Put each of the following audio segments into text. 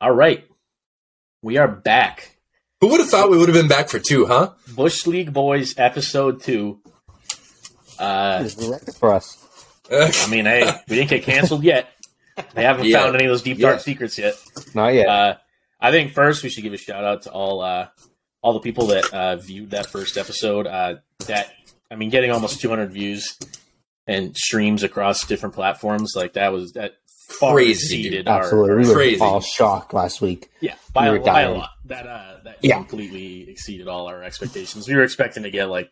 All right. We are back. Who would have thought we would have been back for two, huh? Bush League Boys episode two. Uh, This is a record for us. I mean, hey, we didn't get canceled yet. They haven't Yeah. found any of those deep dark Yeah. secrets yet. Not yet. Uh, I think first we should give a shout out to all uh, all the people that uh, viewed that first episode. Uh, that I mean, getting almost 200 views and streams across different platforms like that was that far Crazy, exceeded dude. our, Absolutely. our- we were crazy. all shocked last week. yeah by, we a, by a lot. That uh, that Yeah. completely exceeded all our expectations. We were expecting to get like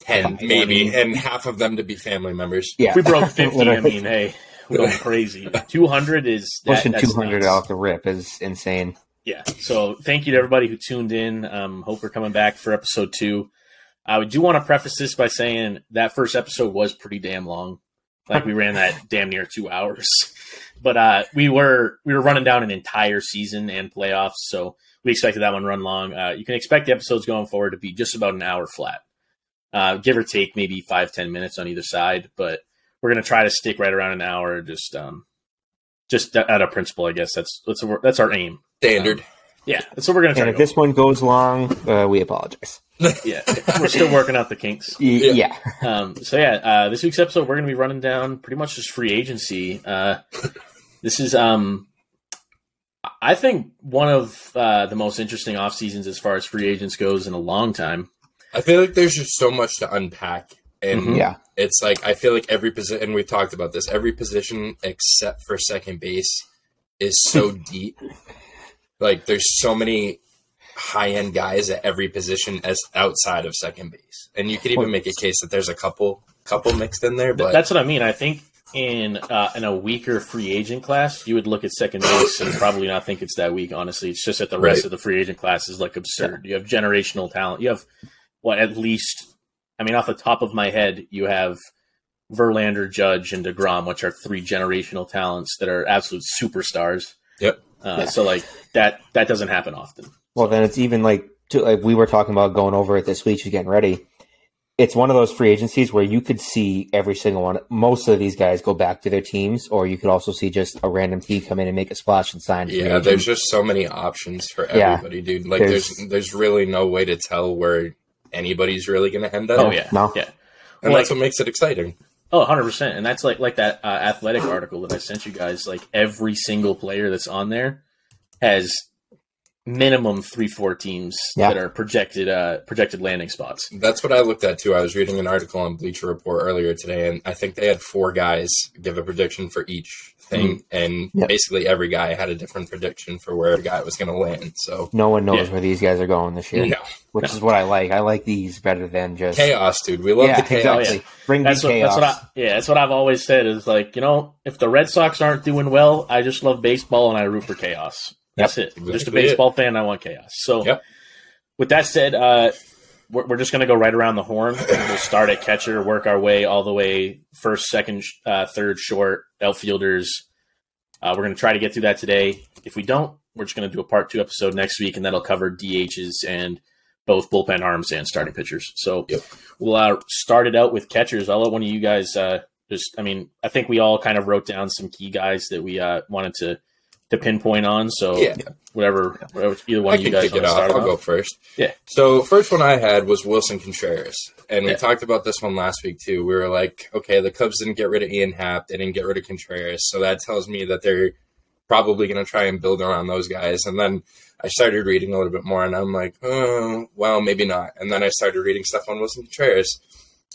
Ten, Fine. maybe, and half of them to be family members. Yeah. if we broke 50. I mean, hey, we're going crazy. 200 is that, Pushing 200 nuts. off the rip is insane. Yeah. So thank you to everybody who tuned in. Um hope we're coming back for episode two. I do want to preface this by saying that first episode was pretty damn long. Like we ran that damn near two hours. But uh we were we were running down an entire season and playoffs so we expected that one run long. Uh you can expect the episodes going forward to be just about an hour flat. Uh give or take maybe five ten minutes on either side but we're gonna try to stick right around an hour just um just out of principle i guess that's that's that's our aim Standard. yeah, that's what we're gonna try. And to if go this one goes long, uh, we apologize. yeah, we're still working out the kinks. Y- yeah. Um, so yeah, uh, this week's episode we're going to be running down pretty much just free agency. Uh, this is, um, I think, one of uh, the most interesting off seasons as far as free agents goes in a long time. I feel like there's just so much to unpack, and Mhm. Yeah. It's like I feel like every position, and we've talked about this, every position except for second base is so deep. Like there's so many high end guys at every position as outside of second base, and you could even make a case that there's a couple couple mixed in there, but That's what I mean. I think in uh, in a weaker free agent class, you would look at second base and probably not think it's that weak. Honestly, it's just that the rest Right. of the free agent class is like absurd. You have generational talent. You have what at least. I mean, off the top of my head, you have Verlander, Judge, and Degrom, which are three generational talents that are absolute superstars. Yep. Uh, Yeah. So like that that doesn't happen often. Well, then it's even like, to, like we were talking about going over it this week, just getting ready. It's one of those free agencies where you could see every single one. Most of these guys go back to their teams, or you could also see just a random team come in and make a splash and sign. yeah, there's just so many options for Yeah. everybody, dude. Like there's There's- there's really no way to tell where anybody's really going to end up. Oh yeah, No. yeah. and Well, that's what makes it exciting. Oh, 100%. And that's like like that uh, athletic article that I sent you guys. Like every single player that's on there has minimum 3 4 teams Yeah. that are projected uh projected landing spots. That's what I looked at too. I was reading an article on Bleacher Report earlier today, and I think they had four guys give a prediction for each thing, and Yep. basically every guy had a different prediction for where a guy was going to land. So no one knows Yeah. where these guys are going this year, no which is what I like. I like these better than just chaos, dude. We love yeah, the chaos. exactly. Bring That's me what, chaos. that's what I yeah, that's what I've always said is like, you know, if the Red Sox aren't doing well, I just love baseball and I root for chaos. That's it. Just a exactly baseball fan, I want chaos. So Yep. with that said, uh we're, we're just going to go right around the horn. We'll start at catcher, work our way all the way first, second, uh, third, short, outfielders. Uh, we're going to try to get through that today. If we don't, we're just going to do a part two episode next week, and that'll cover DHs and both bullpen arms and starting pitchers. So Yep. we'll uh, start it out with catchers. I'll let one of you guys uh, just. I mean, I think we all kind of wrote down some key guys that we uh, wanted to to pinpoint on. So Yeah. whatever, whatever, either one I of you guys want to start I'll go first. Yeah. So first one I had was Willson Contreras, and we Yeah. talked about this one last week too. We were like, okay, the Cubs didn't get rid of Ian Happ, they didn't get rid of Contreras, so that tells me that they're probably going to try and build around those guys. And then I started reading a little bit more, and I'm like, oh, well, maybe not. And then I started reading stuff on Willson Contreras,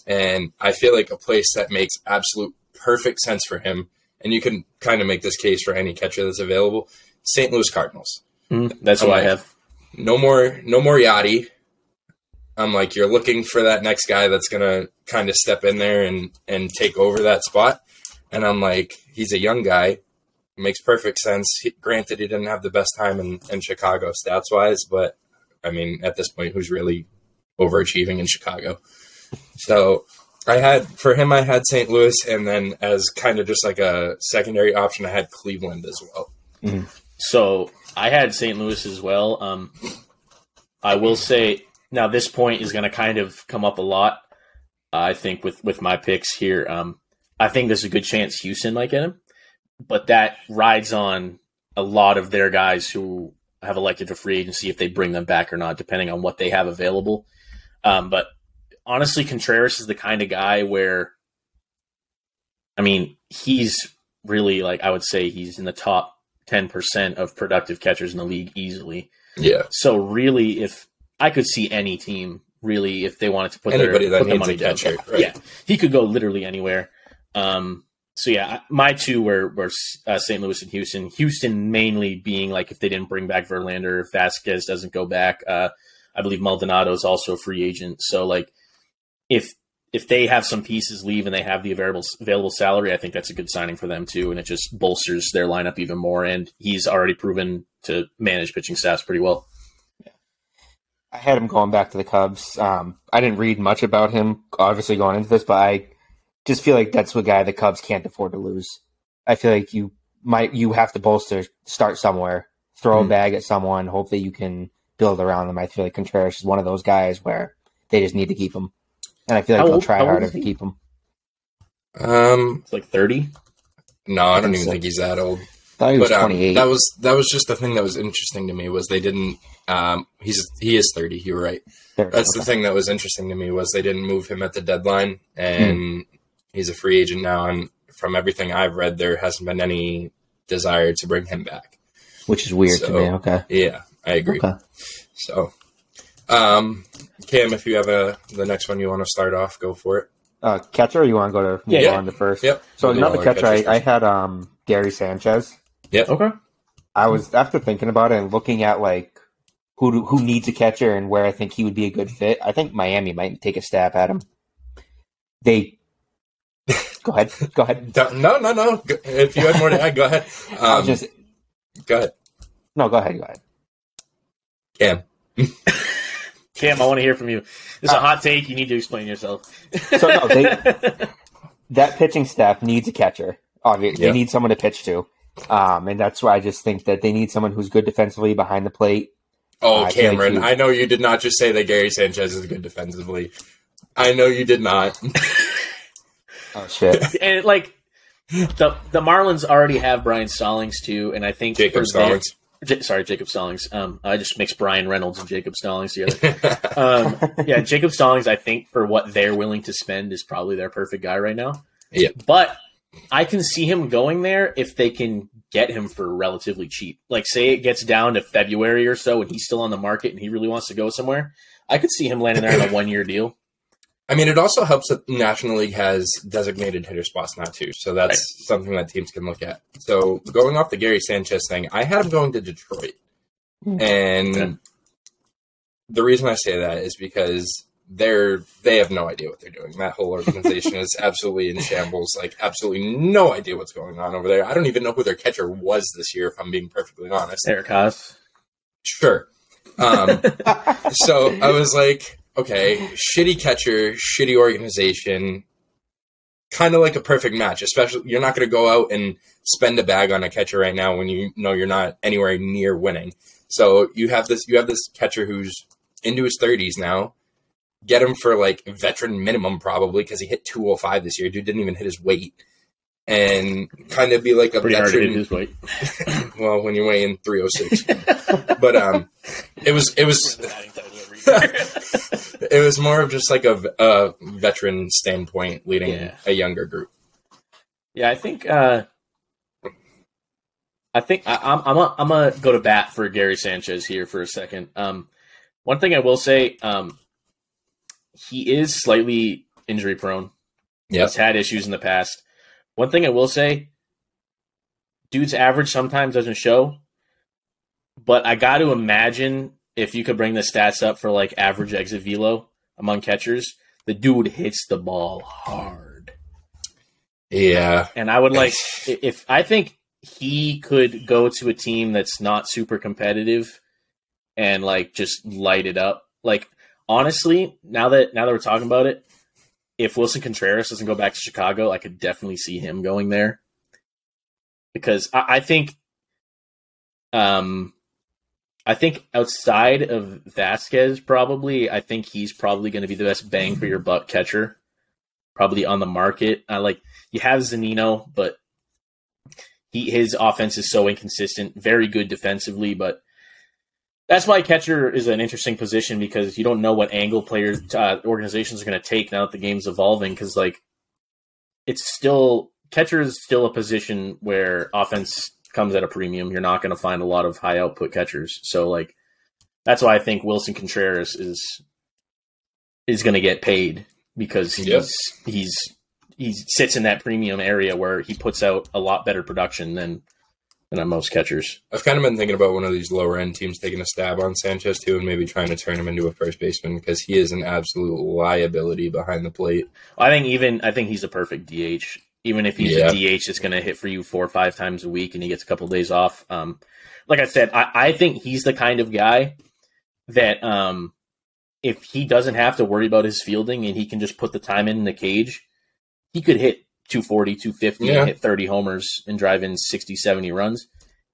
and I feel like a place that makes absolute perfect sense for him, and you can kind of make this case for any catcher that's available. St. Louis Cardinals Mm, that's I'm what I have. no more no more Yadi. I'm like, you're looking for that next guy that's gonna kind of step in there and and take over that spot. And I'm like, he's a young guy, makes perfect sense. He, granted, he didn't have the best time in, in Chicago stats wise, but I mean, at this point, who's really overachieving in Chicago? So I had for him, I had St. Louis, and then as kind of just like a secondary option, I had Cleveland as well. So I had St. Louis as well. Um, I will say now this point is going to kind of come up a lot. I think with with my picks here, um, I think there's a good chance Houston might get him, but that rides on a lot of their guys who have elected to free agency if they bring them back or not, depending on what they have available. Um, but honestly, Contreras is the kind of guy where, I mean, he's really like I would say he's in the top ten percent of productive catchers in the league easily. Yeah. So really, if I could see any team really if they wanted to put Anybody their that put needs a money down, catcher, right. yeah, he could go literally anywhere. Um, so yeah, my two were were uh, St. Louis and Houston. Houston mainly being like if they didn't bring back Verlander, if Vázquez doesn't go back. Uh, I believe Maldonado is also a free agent. So like if if they have some pieces leave and they have the available available salary, I think that's a good signing for them too, and it just bolsters their lineup even more. And he's already proven to manage pitching staffs pretty well. I had him going back to the Cubs. Um, I didn't read much about him, obviously going into this, but I just feel like that's a guy the Cubs can't afford to lose. I feel like you might you have to bolster, start somewhere, throw Hmm. a bag at someone, hope that you can build around them. I feel like Contreras is one of those guys where they just need to keep him, and I feel like How they'll old- try old harder to keep him. Um. It's like thirty. No, I don't think even so. think he's that old. thought he was but um, twenty eight. that was that was just the thing that was interesting to me was they didn't. Um, he's he is thirty. You're right. That's the thing that was interesting to me was they didn't move him at the deadline, and he's a free agent now. And from everything I've read, there hasn't been any desire to bring him back. which is weird to me. Okay, Yeah, I agree. okay. So, um, Cam, if you have a the next one you want to start off, go for it. Uh, catcher, you want to go to move Yeah. on to first? Yep. So We'll another catcher, I, I had um Gary Sanchez. Yep. Okay. I was after thinking about it and looking at like who do, who needs a catcher and where I think he would be a good fit. I think Miami might take a stab at him. They go ahead, go ahead. No, no, no. If you had more to add, go ahead. I'll Um, just go ahead, no, go ahead, go ahead. Cam. Cam, I want to hear from you. This is a hot take. You need to explain yourself. So no, they that pitching staff needs a catcher. Obviously, Yeah. they need someone to pitch to, um, and that's why I just think that they need someone who's good defensively behind the plate. Oh, I feel like Cameron, you- I know you did not just say that Gary Sanchez is good defensively. I know you did not. Oh shit! and like the the Marlins already have Brian Stallings too, and I think Jacob for their- Stallings. J- sorry, Jacob Stallings. Um, I just mixed Bryan Reynolds and Jacob Stallings together. um, yeah, Jacob Stallings. I think for what they're willing to spend is probably their perfect guy right now. Yeah. but I can see him going there if they can get him for relatively cheap. Like, say it gets down to February or so, and he's still on the market, and he really wants to go somewhere. I could see him landing there on a one year deal. I mean, it also helps that the National League has designated hitter spots now too, so that's something that teams can look at. So going off the Gary Sanchez thing, I had him going to Detroit, Hmm. and Yeah. the reason I say that is because they're they have no idea what they're doing. That whole organization is absolutely in shambles. Like absolutely no idea what's going on over there. I don't even know who their catcher was this year, if I'm being perfectly honest. Eric Haase. Sure. Um, so I was like, okay, shitty catcher, shitty organization, kind of like a perfect match. Especially, you're not going to go out and spend a bag on a catcher right now when you know you're not anywhere near winning. So you have this, you have this catcher who's into his 30s now. Get him for like veteran minimum probably because he hit 205 this year. Dude didn't even hit his weight. And kind of be like a Pretty hard to veteran hit his weight. well, when you're weighing 306. but um, it was it was it was more of just like a, a veteran standpoint leading Yeah. a younger group. Yeah, I think uh, I think I, I'm I'm a, I'm gonna go to bat for Gary Sanchez here for a second. Um, one thing I will say, um, he is slightly injury prone. Yep. He's had issues in the past. One thing I will say, dude's average sometimes doesn't show, but I got to imagine if you could bring the stats up for like average exit velo among catchers, the dude hits the ball hard. Yeah, And I would like if I think he could go to a team that's not super competitive and like just light it up. Like honestly, now that now that we're talking about it, if Willson Contreras doesn't go back to Chicago, I could definitely see him going there because I, I think, um, I think outside of Vázquez, probably, I think he's probably going to be the best bang for your buck catcher, probably on the market. I like you have Zunino, but he his offense is so inconsistent. Very good defensively, but that's why catcher is an interesting position because you don't know what angle players uh, organizations are going to take now that the game's evolving. Because like it's still catcher is still a position where offense comes at a premium. You're not going to find a lot of high output catchers. So like that's why I think Willson Contreras is is going to get paid because he's Yep. he's he sits in that premium area where he puts out a lot better production than than most catchers. I've kind of been thinking about one of these lower end teams taking a stab on Sanchez too, and maybe trying to turn him into a first baseman because he is an absolute liability behind the plate. I think even I think he's a perfect DH. Even if he's Yeah. a DH that's going to hit for you four or five times a week and he gets a couple of days off. Um, like I said, I, I think he's the kind of guy that um, if he doesn't have to worry about his fielding and he can just put the time in, in the cage, he could hit 240, 250 Yeah. and hit 30 homers and drive in 60, 70 runs.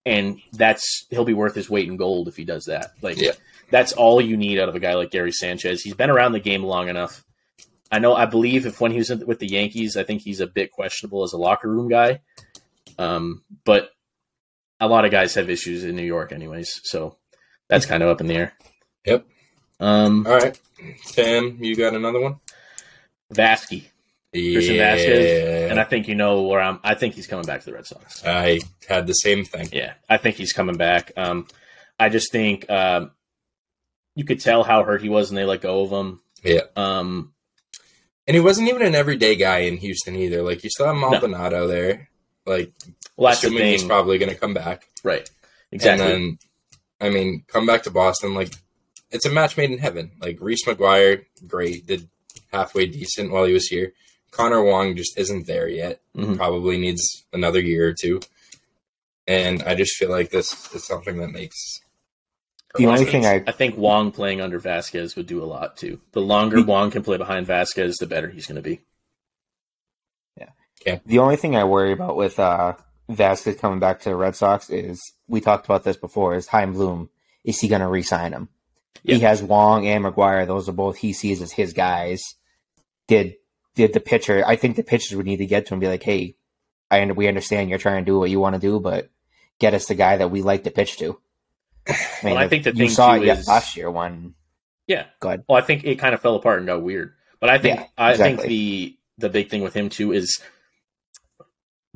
And that's he'll be worth his weight in gold if he does that. Like Yeah. that's all you need out of a guy like Gary Sanchez. He's been around the game long enough. I know. I believe if when he was with the Yankees, I think he's a bit questionable as a locker room guy. Um, but a lot of guys have issues in New York, anyways. So that's kind of up in the air. Yep. Um, All right, Sam, you got another one? Vasky, Christian yeah, Vázquez, and I think you know where I'm. I think he's coming back to the Red Sox. I had the same thing. Yeah, I think he's coming back. Um, I just think um, you could tell how hurt he was and they let go of him. Yeah. Um, And he wasn't even an everyday guy in Houston either. Like you still have Maldonado there. Like well, assuming he's probably going to come back. right? Exactly. And then, I mean, come back to Boston. Like it's a match made in heaven. Like Reese McGuire, great, did halfway decent while he was here. Connor Wong just isn't there yet. Mhm. Probably needs another year or two. And I just feel like this is something that makes The only thing I I think Wong playing under Vázquez would do a lot too. The longer Wong can play behind Vázquez, the better he's going to be. Yeah. The only thing I worry about with uh, Vázquez coming back to the Red Sox is we talked about this before. Is Chaim Bloom is he going to re-sign him? Yeah. He has Wong and McGuire; those are both he sees as his guys. Did did the pitcher? I think the pitchers would need to get to him and be like, "Hey, I we understand you're trying to do what you want to do, but get us the guy that we like to pitch to." I, Well, I think the you thing, saw too, it is- last year when Yeah. Go ahead. Well, I think it kind of fell apart and got weird. But I think Yeah, I think the the big thing with him too is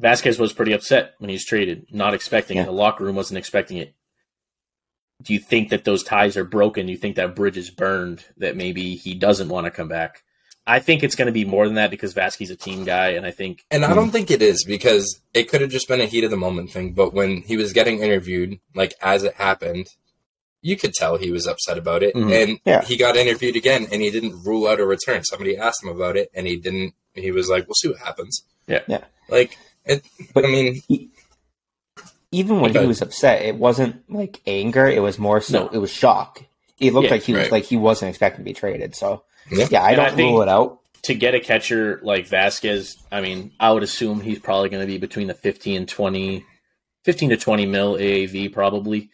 Vázquez was pretty upset when he was traded, not expecting it. The locker room wasn't expecting it. Do you think that those ties are broken? Do you think that bridge is burned? That maybe he doesn't want to come back? I think it's going to be more than that because Vázquez's a team guy, and I think And I don't think it is because it could have just been a heat of the moment thing. But when he was getting interviewed, like as it happened, you could tell he was upset about it. Mhm. And Yeah. he got interviewed again and he didn't rule out a return. Somebody asked him about it and he didn't. He was like, we'll see what happens. Yeah. Yeah. Like, it, But- I mean, even when Okay. he was upset, it wasn't like anger; it was more so No. it was shock. It looked Yeah, like he was right. like he wasn't expecting to be traded. So Yeah. yeah, I And don't I think- rule it out. to get a catcher like Vázquez, I mean, I would assume he's probably going to be between the 15 and 20, 15 to 20 mil AAV probably.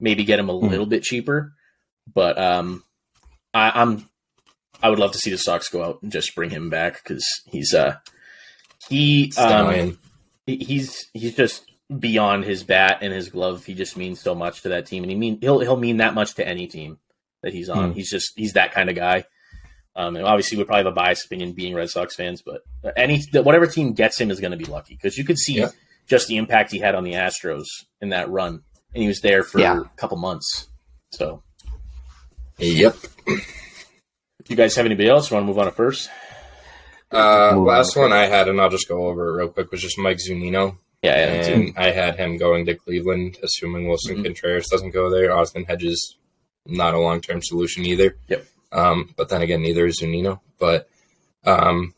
Maybe get him a Hmm. little bit cheaper, but um, I, I'm I would love to see the Sox go out and just bring him back because he's uh he um, he- he's he's just beyond his bat and his glove. He just means so much to that team, and he mean he'll he'll mean that much to any team that he's on. Hmm. He's just he's that kind of guy. Um, and obviously, we probably have a biased opinion being Red Sox fans, but any whatever team gets him is going to be lucky because you could see Yeah. just the impact he had on the Astros in that run, and he was there for Yeah. a couple months. So, Yep. if you guys have anybody else, want to move on to first? Uh, Move on. last one I had, and I'll just go over it real quick, was just Mike Zunino. Yeah, yeah, and I had him going to Cleveland, assuming Willson Mhm. Contreras doesn't go there. Austin Hedges, not a long term solution either. Yep. Um, but then again, neither is Zunino. But um,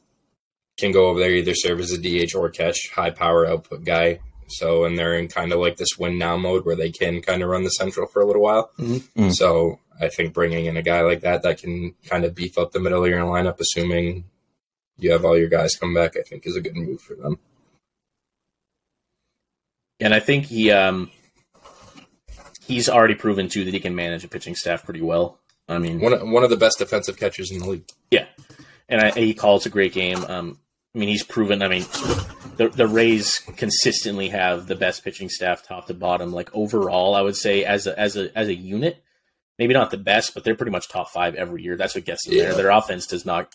can go over there either serve as a DH or catch, high power output guy. So and they're in kind of like this win now mode where they can kind of run the central for a little while. Mhm. Mm. So I think bringing in a guy like that that can kind of beef up the middle of your lineup, assuming you have all your guys come back, I think is a good move for them. and I think he um he's already proven too that he can manage a pitching staff pretty well. I mean, One of, one of the best defensive catchers in the league. yeah, and I, he calls a great game. Um, I mean, he's proven. I mean, the the Rays consistently have the best pitching staff, top to bottom. Like overall, I would say as a as a as a unit, maybe not the best, but they're pretty much top five every year. That's what gets them there. Their offense does not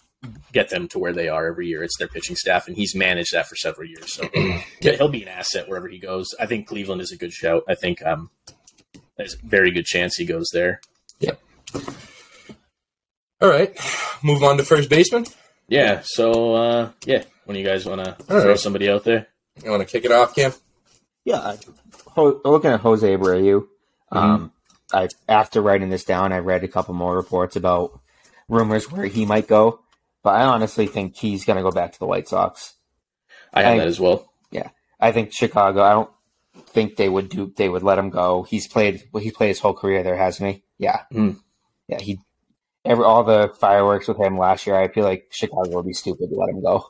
get them to where they are every year. It's their pitching staff, and he's managed that for several years. So yeah, he'll be an asset wherever he goes. I think Cleveland is a good shout. I think um, there's a very good chance he goes there. All right, move on to first baseman. Yeah. So uh, yeah, when you guys want to throw right. somebody out there, You want to kick it off, Cam? Yeah, I- Ho- looking at Jose Abreu. Um, I after writing this down, I read a couple more reports about rumors where he might go, but I honestly think he's going to go back to the White Sox. I have I- that as well. Yeah, I think Chicago. I don't think they would do. They would let him go. He's played. Well, he played his whole career there, hasn't he? Yeah, Mm. Yeah. He every all the fireworks with him last year. I feel like Chicago would be stupid to let him go.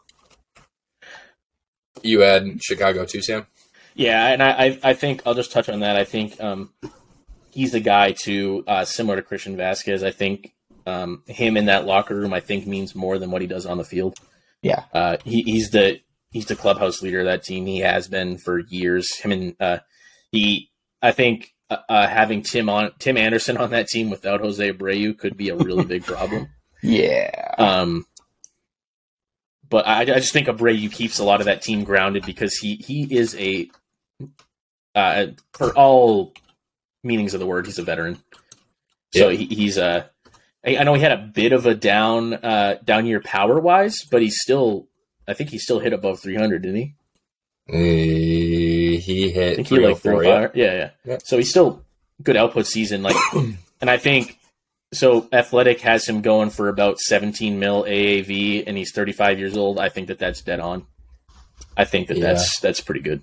You had Chicago too, Sam. Yeah, and I, I, I think I'll just touch on that. I think um, he's the guy to uh, similar to Christian Vázquez. I think um, him in that locker room, I think, means more than what he does on the field. Yeah. uh, he, he's the he's the clubhouse leader of that team. He has been for years. Him and uh, he, I think, uh, uh, having Tim on Tim Anderson on that team without Jose Abreu could be a really big problem. Yeah, Um, but I, I just think Abreu keeps a lot of that team grounded because he he is a uh, for all meanings of the word, he's a veteran. So Yeah. he, he's a. I I know he had a bit of a down uh, down year power wise, but he's still. I think he still hit above 300, didn't he? Uh, he hit he like 304, 305. yeah. Yeah, yeah. So he's still good output season. Like, and I think so. Athletic has him going for about 17 mil AAV, and he's 35 years old. I think that that's dead on. I think that Yeah. that's that's pretty good.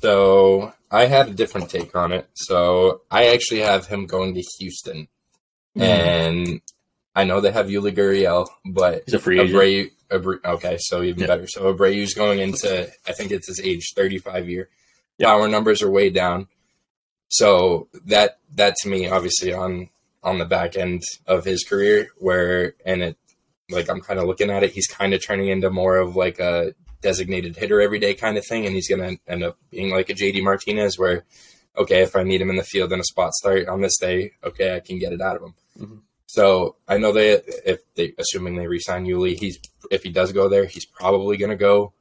So I had a different take on it. So I actually have him going to Houston, and I know they have Yuli Gurriel, but He's a free agent. Abreu, Abreu, okay, so even Yeah. better. So Abreu's going into, I think it's his age 35 year. Yeah. Power numbers are way down. So that that to me, obviously on on the back end of his career, where and it like I'm kind of looking at it, he's kind of turning into more of like a designated hitter every day kind of thing, and he's gonna end up being like a JD Martinez, where okay, if I need him in the field in a spot start on this day, okay, I can get it out of him. Mhm. So I know they if they assuming they resign Yuli, he's if he does go there, he's probably gonna go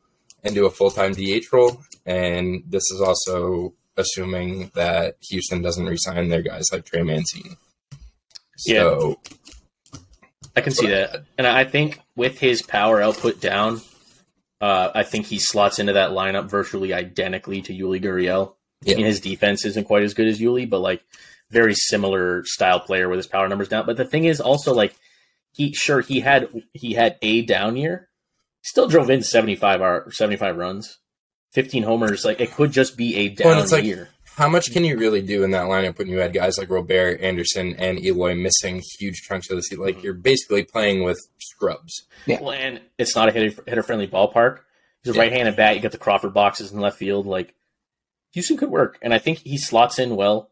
and do a full time DH role. And this is also assuming that Houston doesn't resign their guys like Trey Mancini. So I can see that, and I think with his power output down, uh, I think he slots into that lineup virtually identically to Yuli Gurriel. Yeah. I mean, his defense isn't quite as good as Yuli, but like very similar style player with his power numbers down. But the thing is also like he sure he had he had a down year, still drove in seventy five hour seventy five runs, fifteen homers. Like it could just be a down Well, like- year. how much can you really do in that lineup when you had guys like Robert, Anderson, and Eloy missing huge chunks of the season? Like mm-hmm. you're basically playing with scrubs. Yeah. Well, and it's not a hitter friendly ballpark. He's a Yeah. right handed bat. You got the Crawford boxes in left field. Like Houston could work, and I think he slots in well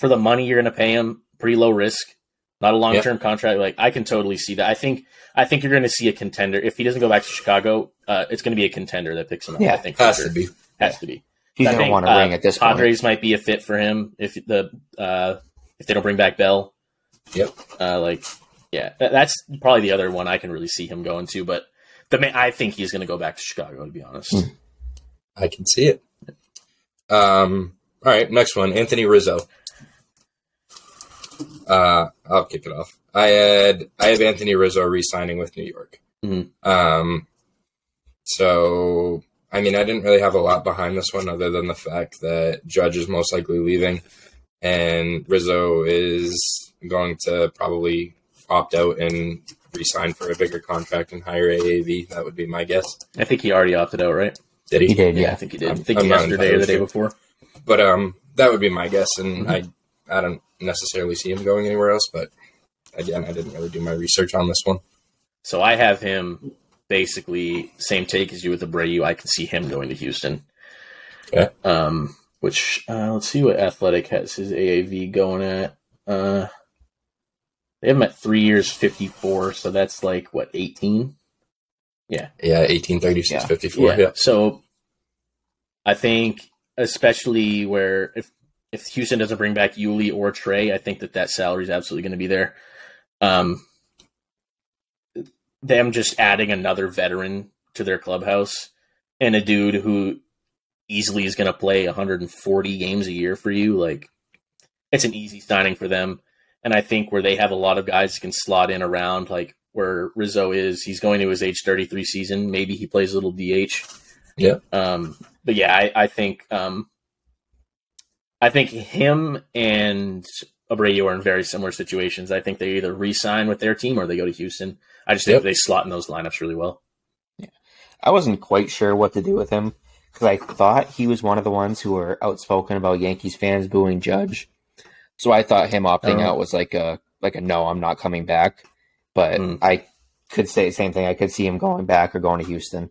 for the money you're going to pay him. Pretty low risk, not a long term contract. Like I can totally see that. I think I think you're going to see a contender if he doesn't go back to Chicago. Uh, it's going to be a contender that picks him up. Yeah. I think for Has sure. to be. has to be. he's going to want to uh, ring at this point. Padres might be a fit for him if the uh, if they don't bring back Bell. Yep. Uh, like, yeah, that, that's probably the other one I can really see him going to. But the ma- I think he's going to go back to Chicago. To be honest, Hmm. I can see it. Um. All right, next one, Anthony Rizzo. Uh, I'll kick it off. I had I have Anthony Rizzo re-signing with New York. Mhm. Um. So I mean, I didn't really have a lot behind this one, other than the fact that Judge is most likely leaving, and Rizzo is going to probably opt out and re-sign for a bigger contract and higher AAV. That would be my guess. I think he already opted out, right? Did he? He did, I yeah. think he did. I I'm- think I'm yesterday or the day before. But um, that would be my guess, and Mhm. I I don't necessarily see him going anywhere else. But again, I didn't really do my research on this one. So I have him basically same take as you with Abreu. I can see him going to Houston. Okay. Um, which uh, let's see what Athletic has his AAV going at. Uh, they have him at three years, fifty four. So that's like what eighteen. Yeah, eighteen thirty six Yeah. fifty four. Yeah. Yeah. So I think, especially where if if Houston doesn't bring back Yuli or Trey, I think that that salary is absolutely going to be there. Um, them just adding another veteran to their clubhouse and a dude who easily is going to play 140 games a year for you, like it's an easy signing for them. And I think where they have a lot of guys who can slot in around, like where Rizzo is, he's going to his age 33 season. Maybe he plays a little DH. Yeah. Um, but yeah, I, I think um, I think him and Abreu are in very similar situations. I think they either re-sign with their team or they go to Houston. I just think Yep. they slot in those lineups really well. Yeah. I wasn't quite sure what to do with him because I thought he was one of the ones who were outspoken about Yankees fans booing Judge. So I thought him opting Oh. out was like a like a no, I'm not coming back. But Mm. I could say the same thing. I could see him going back or going to Houston.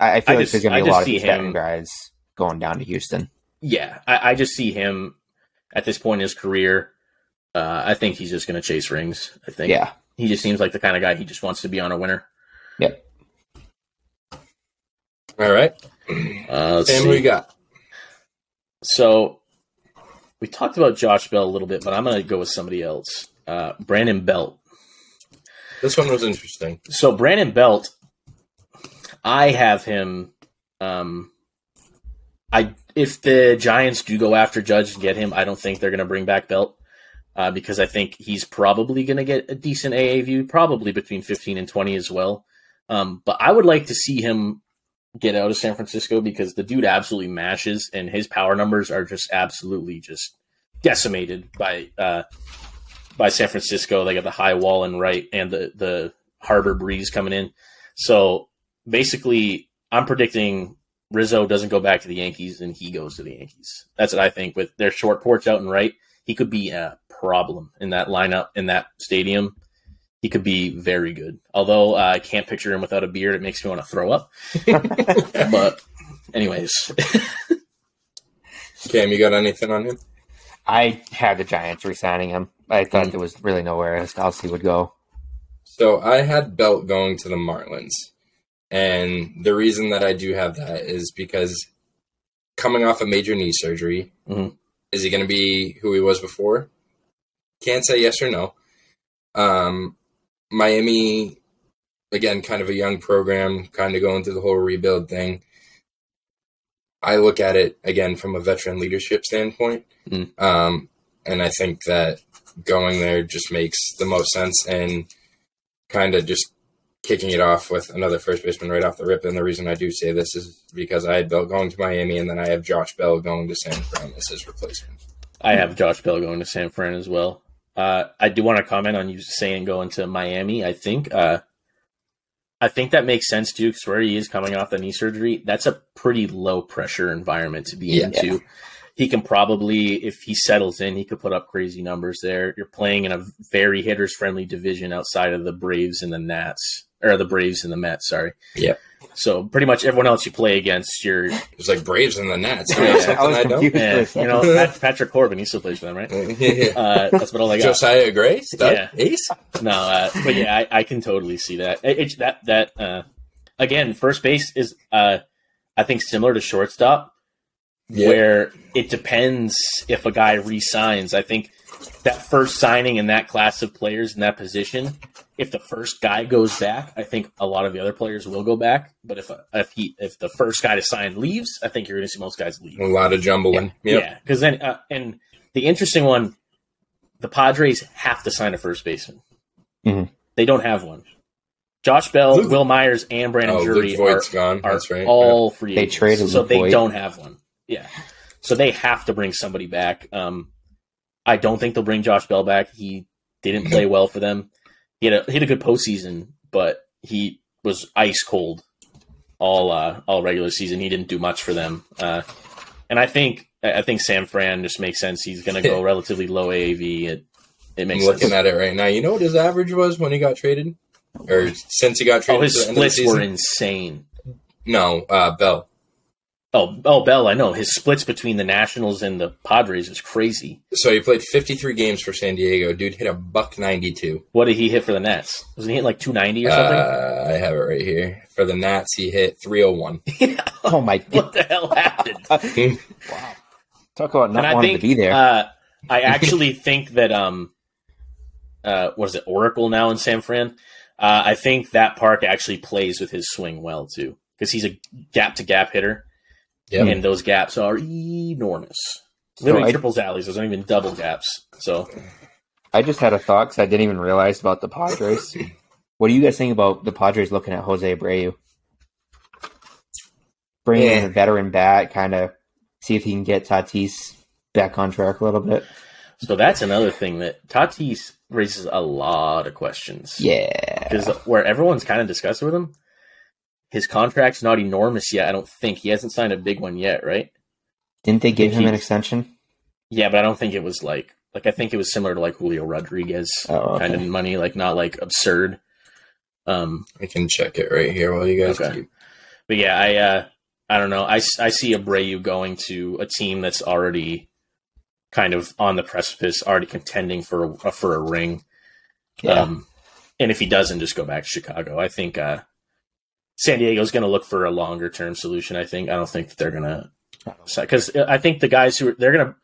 I, I feel I like just- there's going to be a lot of him- guys going down to Houston. Yeah, I, I just see him at this point in his career. Uh, I think he's just going to chase rings. I think. Yeah, He just seems like the kind of guy he just wants to be on a winner. Yep. All right. Uh, And we got So we talked about Josh Bell a little bit, but I'm going to go with somebody else. Uh, Brandon Belt. this one was interesting. So Brandon Belt, I have him. Um, I if the Giants do go after Judge and get him, I don't think they're going to bring back Belt uh, because I think he's probably going to get a decent AAV, probably between 15 and 20 as well. Um, but I would like to see him get out of San Francisco because the dude absolutely mashes, and his power numbers are just absolutely just decimated by uh, by San Francisco. They got the high wall and right, and the the harbor breeze coming in. So basically, I'm predicting Rizzo doesn't go back to the Yankees and he goes to the Yankees. That's what I think. With their short porch out and right, he could be a problem in that lineup in that stadium. He could be very good. Although uh, I can't picture him without a beard, it makes me want to throw up. But anyways, Cam, you got anything on him? I had the Giants re-signing him. I thought Mm. there was really nowhere else he would go. So I had Belt going to the Marlins. And the reason that I do have that is because coming off a major knee surgery, Mhm. is he going to be who he was before? Can't say yes or no. Um, Miami, again, kind of a young program, kind of going through the whole rebuild thing. I look at it again from a veteran leadership standpoint. Mm. Um, and I think that going there just makes the most sense and kind of just kicking it off with another first baseman right off the rip. And the reason I do say this is because I had Bell going to Miami and then I have Josh Bell going to San Fran as his replacement. I have Josh Bell going to San Fran as well. Uh, I do want to comment on you saying going to Miami. I think uh, I think that makes sense too, because where he is coming off the knee surgery, that's a pretty low pressure environment to be Yeah. into. He can probably, if he settles in, he could put up crazy numbers there. You're playing in a very hitters friendly division outside of the Braves and the Nats, or the Braves and the Mets. Sorry. Yep. So pretty much everyone else you play against, you're It was like Braves and the Nats. You Yeah, know, I was I, don't. confused. yeah, you know Pat, Patrick Corbin. He still plays for them, right? Yeah. Uh, that's about all I got. Josiah Gray, stud, Yeah. ace. No, uh, but yeah, I, I can totally see that. It, it's that that uh, again, first base is uh, I think similar to shortstop, Yeah. where it depends if a guy resigns. I think that first signing in that class of players in that position, if the first guy goes back, I think a lot of the other players will go back. But if if he if the first guy to sign leaves, I think you're going to see most guys leave. A lot of jumbling. Yep. Yeah, because then uh, and the interesting one, the Padres have to sign a first baseman. Mhm. They don't have one. Josh Bell, Luke- Wil Myers, and Brandon Oh, Drury are, gone. are That's right. all free They agents, traded so Luke they Voit. don't have one. Yeah, so they have to bring somebody back. Um, I don't think they'll bring Josh Bell back. He didn't play well for them. He had a he had a good postseason, but he was ice cold all uh, all regular season. He didn't do much for them. Uh, and I think I think San Fran just makes sense. He's going to go relatively low AAV. It it I'm makes looking sense. at it right now. You know what his average was when he got traded, or since he got traded. oh, traded? his to the end of the splits were insane. No, uh, Bell. Oh, oh, Bell, I know his splits between the Nationals and the Padres is crazy. So he played 53 games for San Diego. Dude hit a buck 92. What did he hit for the Nets? Wasn't he hit like two ninety or something? Uh, I have it right here. For the Nats, he hit 301. Oh my god! what the hell happened? wow. Talk about not and I wanting think to be there. Uh, I actually think that um, uh, what is it, Oracle now in San Fran? Uh, I think that park actually plays with his swing well too, because he's a gap to gap hitter, Yep. and those gaps are enormous. So Literally I- triples alleys. Those aren't even double gaps. So I just had a thought because I didn't even realize about the Padres. what do you guys think about the Padres looking at Jose Abreu? Bringing in a veteran bat, kind of see if he can get Tatis back on track a little bit. So that's another thing that Tatis raises a lot of questions. Yeah. Because where everyone's kind of discussing with him, his contract's not enormous yet. I don't think he hasn't signed a big one yet, right? Didn't they give him an extension? Yeah, but I don't think it was like like I think it was similar to like Julio Rodriguez Oh, kind of money, like not like absurd. Um, I can check it right here while you guys Okay. keep. but yeah, I uh, I don't know. I I see Abreu going to a team that's already kind of on the precipice, already contending for a, for a ring. Yeah. Um, and if he doesn't, just go back to Chicago. I think uh, San Diego's going to look for a longer term solution. I think I don't think that they're going to because I think the guys who are, they're going to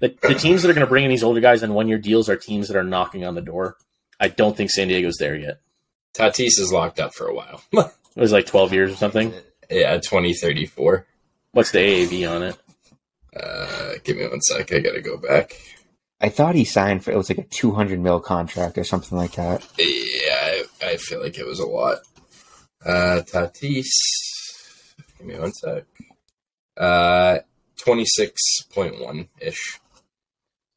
the, the teams that are going to bring in these older guys on one year deals are teams that are knocking on the door. I don't think San Diego's there yet. Tatis is locked up for a while. It was like twelve years or something. yeah, 2034. What's the AAV on it? Uh, give me one sec. I gotta go back. I thought he signed for it was like a 200 mil contract or something like that. Yeah, I, I feel like it was a lot. Uh, Tatis. Give me one sec. Uh, 26.1 ish.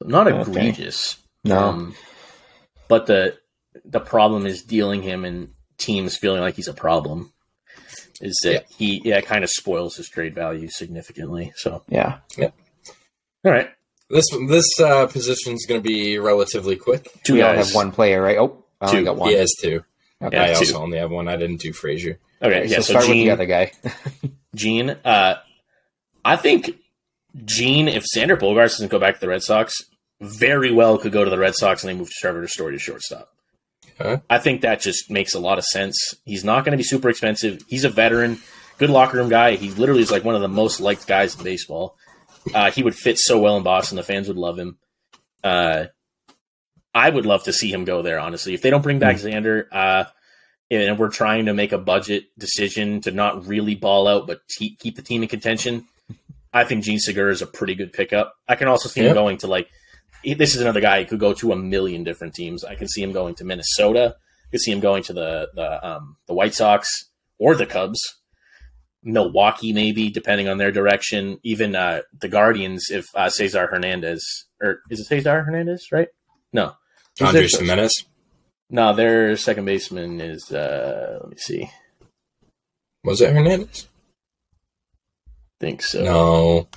Not Okay. egregious. No. Um, but the the problem is dealing him and teams feeling like he's a problem. Is that Yeah. he yeah kind of spoils his trade value significantly. So Yeah. yeah. all right, This this uh, position is going to be relatively quick. two we all have one player, right? Oh, I only got one. He has two. Okay. I Yeah, two. also only have one. I didn't do Frazier. Okay, Okay, yeah. so, So, start with the other guy. Jean, uh, I think Jean, if Xander Bogaerts doesn't go back to the Red Sox, very well could go to the Red Sox and they move to Trevor Story to shortstop. Huh? I think that just makes a lot of sense. He's not going to be super expensive. He's a veteran, good locker room guy. He literally is like one of the most liked guys in baseball. Uh, he would fit so well in Boston. The fans would love him. Uh, I would love to see him go there. Honestly, if they don't bring back Xander, uh, and we're trying to make a budget decision to not really ball out, but te- keep the team in contention, I think Jean Segura is a pretty good pickup. I can also see Yeah. him going to like. This is another guy who could go to a million different teams. I can see him going to Minnesota. I could see him going to the the um, the White Sox or the Cubs, Milwaukee maybe, depending on their direction. Even uh, the Guardians, if uh, Cesar Hernandez or is it Cesar Hernandez? Right? No, Andres? Giménez. no. Their second baseman is. Uh, let me see. Was it Hernandez? think so. No.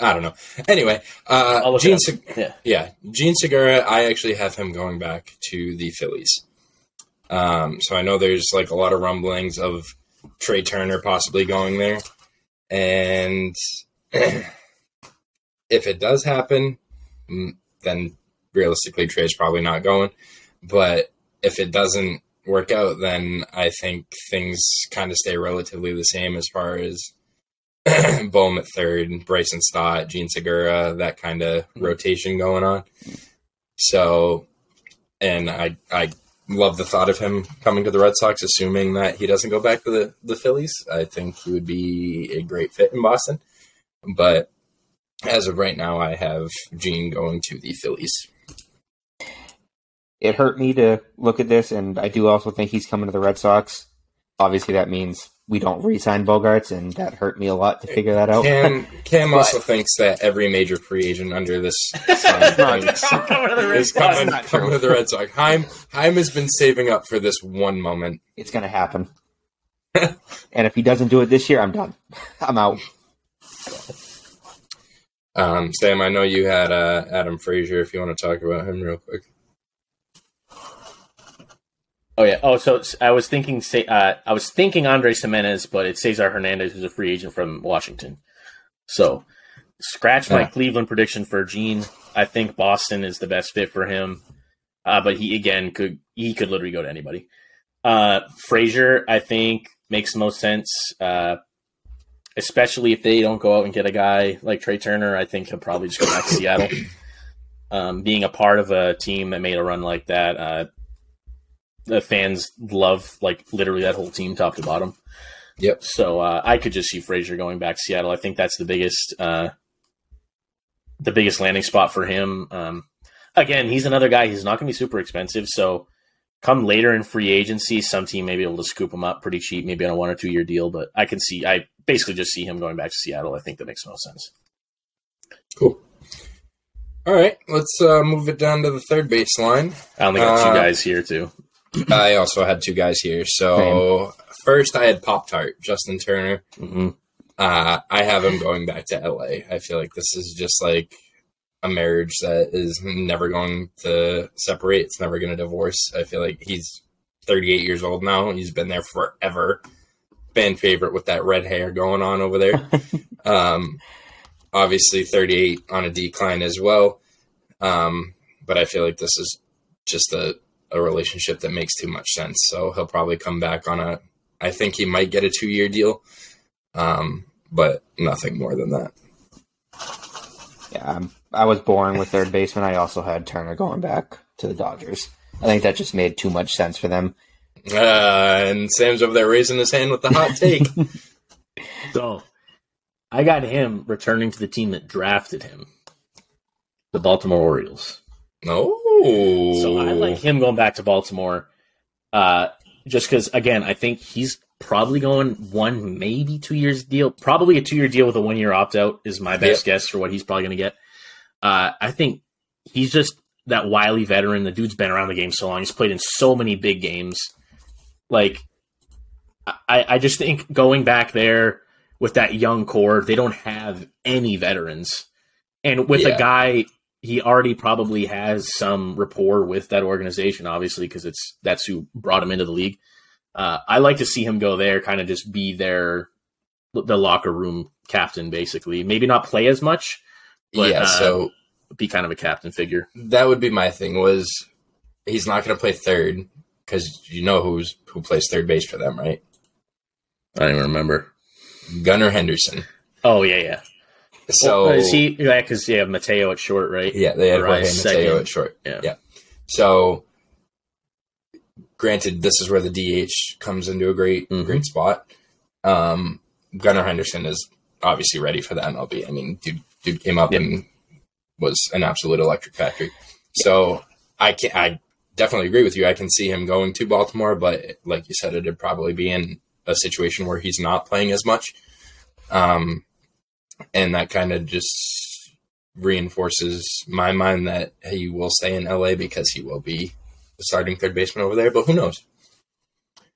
I don't know. Anyway, uh, Jean. Se- Yeah. yeah, Jean Segura. I actually have him going back to the Phillies. Um, so I know there's like a lot of rumblings of Trea Turner possibly going there, and if it does happen, mm, then realistically Trea's probably not going. But if it doesn't work out, then I think things kind of stay relatively the same as far as Bohm at third, Bryson Stott, Jean Segura, that kind of hmm. rotation going on. So, and I I love the thought of him coming to the Red Sox, assuming that he doesn't go back to the, the Phillies. I think he would be a great fit in Boston. But as of right now, I have Jean going to the Phillies. It hurt me to look at this, and I do also think he's coming to the Red Sox. Obviously, that means we don't re-sign Bogaerts, and that hurt me a lot to figure that out. Cam Cam also thinks that every major free agent under this sun not- thinks Coming to the Red is coming, coming to the Red Sox. Chaim Chaim has been saving up for this one moment. It's going to happen. and if he doesn't do it this year, I'm done. I'm out. Um, Sam, I know you had uh, Adam Frazier. If you want to talk about him real quick, Oh yeah. Oh, so I was thinking. Say, uh, I was thinking Andre Giménez, but it's Cesar Hernandez, who's a free agent from Washington. So, scratch my Yeah. Cleveland prediction for Jean. I think Boston is the best fit for him, uh, but he again could he could literally go to anybody. Uh, Frazier, I think makes the most sense, uh, especially if they don't go out and get a guy like Trea Turner. I think he'll probably just go back to Seattle. Um, being a part of a team that made a run like that, uh, the fans love like literally that whole team top to bottom. Yep. So uh, I could just see Frazier going back to Seattle. I think that's the biggest uh, the biggest landing spot for him. Um, again, he's another guy. He's not going to be super expensive. So come later in free agency, some team may be able to scoop him up pretty cheap, maybe on a one or two year deal. But I can see, I basically just see him going back to Seattle. I think that makes no sense. Cool. All right, let's uh, move it down to the third baseline. I only got Uh, two guys here too. I also had two guys here. So first, I had Pop Tart, Justin Turner. hmm Uh, I have him going back to LA. I feel like this is just like a marriage that is never going to separate. It's never going to divorce. I feel like he's 38 years old now. He's been there forever. Fan favorite with that red hair going on over there. um, obviously, 38 on a decline as well. Um, but I feel like this is just a, a relationship that makes too much sense. So he'll probably come back on a. I think he might get a two year deal um, but nothing more than that. Yeah, I'm, I was born with third baseman. I also had Turner going back to the Dodgers. I think that just made too much sense for them. Uh, and Sam's over there raising his hand with the hot take. So I got him returning to the team that drafted him, the Baltimore Orioles. no, So I like him going back to Baltimore, uh, just because again I think he's probably going one maybe two years deal, probably a two year deal with a one year opt out is my best guess for what he's probably going to get. Uh, I think he's just that wily veteran. The dude's been around the game so long. He's played in so many big games. Like I, I just think going back there with that young core, they don't have any veterans, and with Yeah. a guy he already probably has some rapport with that organization, obviously, because it's that's who brought him into the league. Uh, I like to see him go there, kind of just be their the locker room captain, basically. Maybe not play as much, but yeah, uh, so be kind of a captain figure. that would be my thing. Was he's not going to play third because you know who's who plays third base for them, right? I don't even remember. Gunnar Henderson. Oh yeah, yeah. So Well, is he? Yeah, because yeah, Mateo at short, right? yeah, they had Jorge Mateo second. at short. Yeah. yeah. So, granted, this is where the DH comes into a great, Mhm. great spot. Um, Gunnar Henderson is obviously ready for the MLB. I mean, dude, dude came up and was an absolute electric factory. So I can, I definitely agree with you. I can see him going to Baltimore, but like you said, it'd probably be in a situation where he's not playing as much. Um, and that kind of just reinforces my mind that he will stay in LA because he will be the starting third baseman over there. But who knows?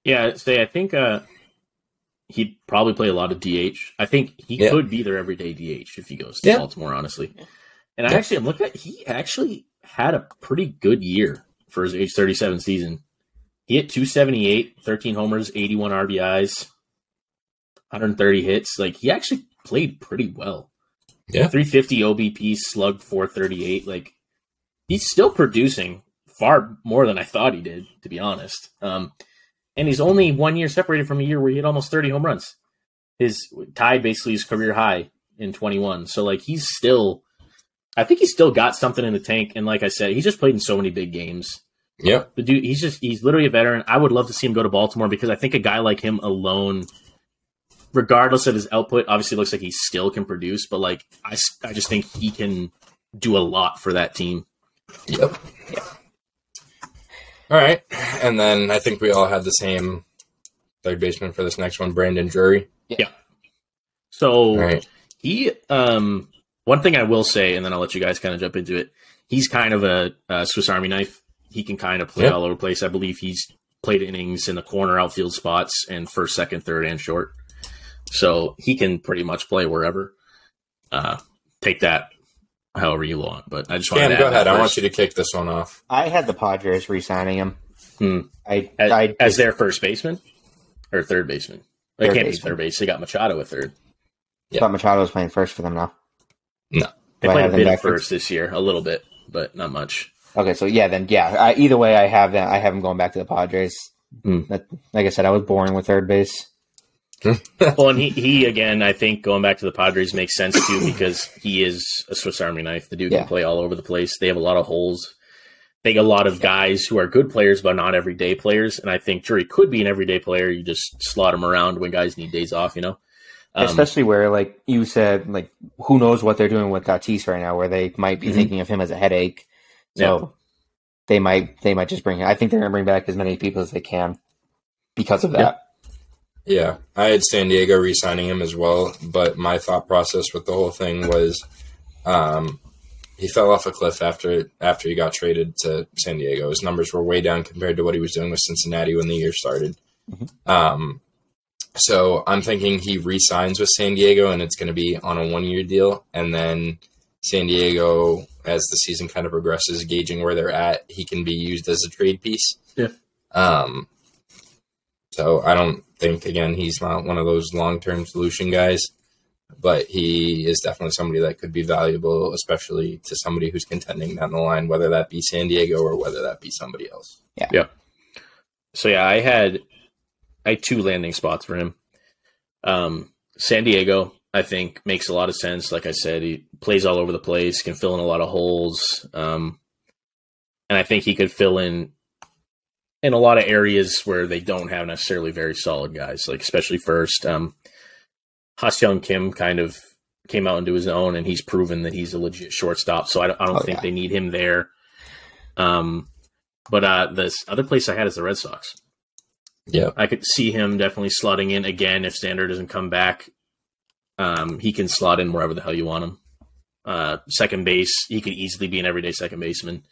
Yeah, say I think uh, he'd probably play a lot of DH. I think he Yeah. could be their everyday DH if he goes to Yeah. Baltimore, honestly. And I Yeah. actually, I'm looking at he actually had a pretty good year for his age 37 season. He hit 278, 13 homers, 81 RBIs, 130 hits. Like he actually played pretty well. Yeah. 350 OBP, slug 438. Like he's still producing far more than I thought he did, to be honest. Um, and he's only one year separated from a year where he hit almost 30 home runs. His tied basically his career high in 21. So like he's still, I think he's still got something in the tank. And like I said, he's just played in so many big games. Yeah. The dude, he's just he's literally a veteran. I would love to see him go to Baltimore because I think a guy like him alone, regardless of his output, obviously looks like he still can produce. But like I, I just think he can do a lot for that team. Yep. All right. And then I think we all had the same third baseman for this next one, Brandon Drury. Yeah. So All right. he, um, one thing I will say, and then I'll let you guys kind of jump into it. He's kind of a, a Swiss Army knife. He can kind of play Yeah. all over the place. I believe he's played innings in the corner outfield spots and first, second, third, and short. So he can pretty much play wherever. Uh, take that however you want. But I just want to go ahead. that I want you to kick this one off. I had the Padres re-signing him. Hmm. I, As, I as their first baseman or third baseman. They can't baseman. be third base. They got Machado at third. thought Machado was playing first for them now. No, they Do I played a have them bit backwards? first this year, a little bit, but not much. Okay, so yeah, then yeah. I, either way, I have that. I have him going back to the Padres. Hmm. That, like I said, I was boring with third base. well, and he, he again, I think going back to the Padres makes sense too because he is a Swiss Army knife. The dude Yeah. can play all over the place. They have a lot of holes. They get a lot of guys who are good players, but not everyday players. And I think Drury could be an everyday player. You just slot him around when guys need days off. You know, Um, Especially where, like you said, like who knows what they're doing with Tatis right now, where they might be Mhm. thinking of him as a headache. So they might they might just bring. I think they're gonna bring back as many people as they can because of that. Yeah, I had San Diego re-signing him as well, but my thought process with the whole thing was, um, he fell off a cliff after after he got traded to San Diego. His numbers were way down compared to what he was doing with Cincinnati when the year started. Mhm. Um, so I'm thinking he re-signs with San Diego, and it's going to be on a one-year deal, and then San Diego, as the season kind of progresses, gauging where they're at, he can be used as a trade piece. Yeah. Um, so I don't think again he's not one of those long term solution guys, but he is definitely somebody that could be valuable, especially to somebody who's contending down the line, whether that be San Diego or whether that be somebody else. Yeah. Yeah. So yeah, I had I had two landing spots for him. Um, San Diego, I think, makes a lot of sense. Like I said, he plays all over the place, can fill in a lot of holes, um, and I think he could fill in in a lot of areas where they don't have necessarily very solid guys. Like especially first, um, Young Kim kind of came out into his own, and he's proven that he's a legit shortstop. So I don't, I don't Oh, think yeah. they need him there. Um, but uh, this other place I had is the Red Sox. Yeah. I could see him definitely slotting in again if Xander doesn't come back. Um, he can slot in wherever the hell you want him. Uh, second base, he could easily be an everyday second baseman.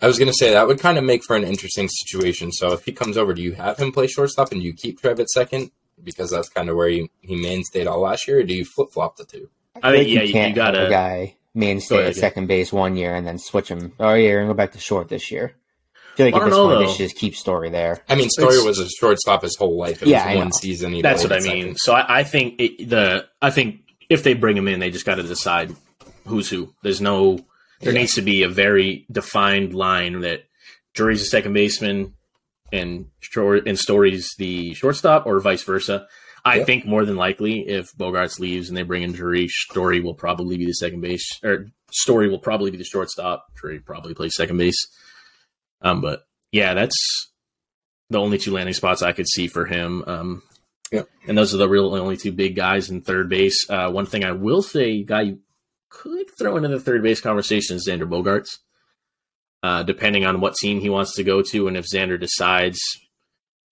I was going to say that would kind of make for an interesting situation. So if he comes over, do you have him play shortstop and do you keep Trev at second? Because that's kind of where he, he mainstayed all last year, or do you flip flop the two? I feel think yeah, you you, can't you gotta. have a guy Go mainstay ahead, at yeah. second base one year and then switch him. Oh yeah, we're go back to short this year. I feel like I at this know, point they though. should just keep story there. I mean, Story It's- was a shortstop his whole life. It Yeah, I was one know. season. That's what I mean. second. So I, I think it, the I think if they bring him in, they just got to decide who's who. There's no. There Yeah. needs to be a very defined line that Drury's a second baseman and Stor- and Story's the shortstop, or vice versa. I Yep. think more than likely, if Bogaerts leaves and they bring in Drury, Story will probably be the second base, or Story will probably be the shortstop. Drury probably plays second base. Um, but yeah, that's the only two landing spots I could see for him. Um, Yep. and those are the real only two big guys in third base. Uh, one thing I will say, guy could throw into the third base conversation Xander Bogaerts. Uh, depending on what team he wants to go to, and if Xander decides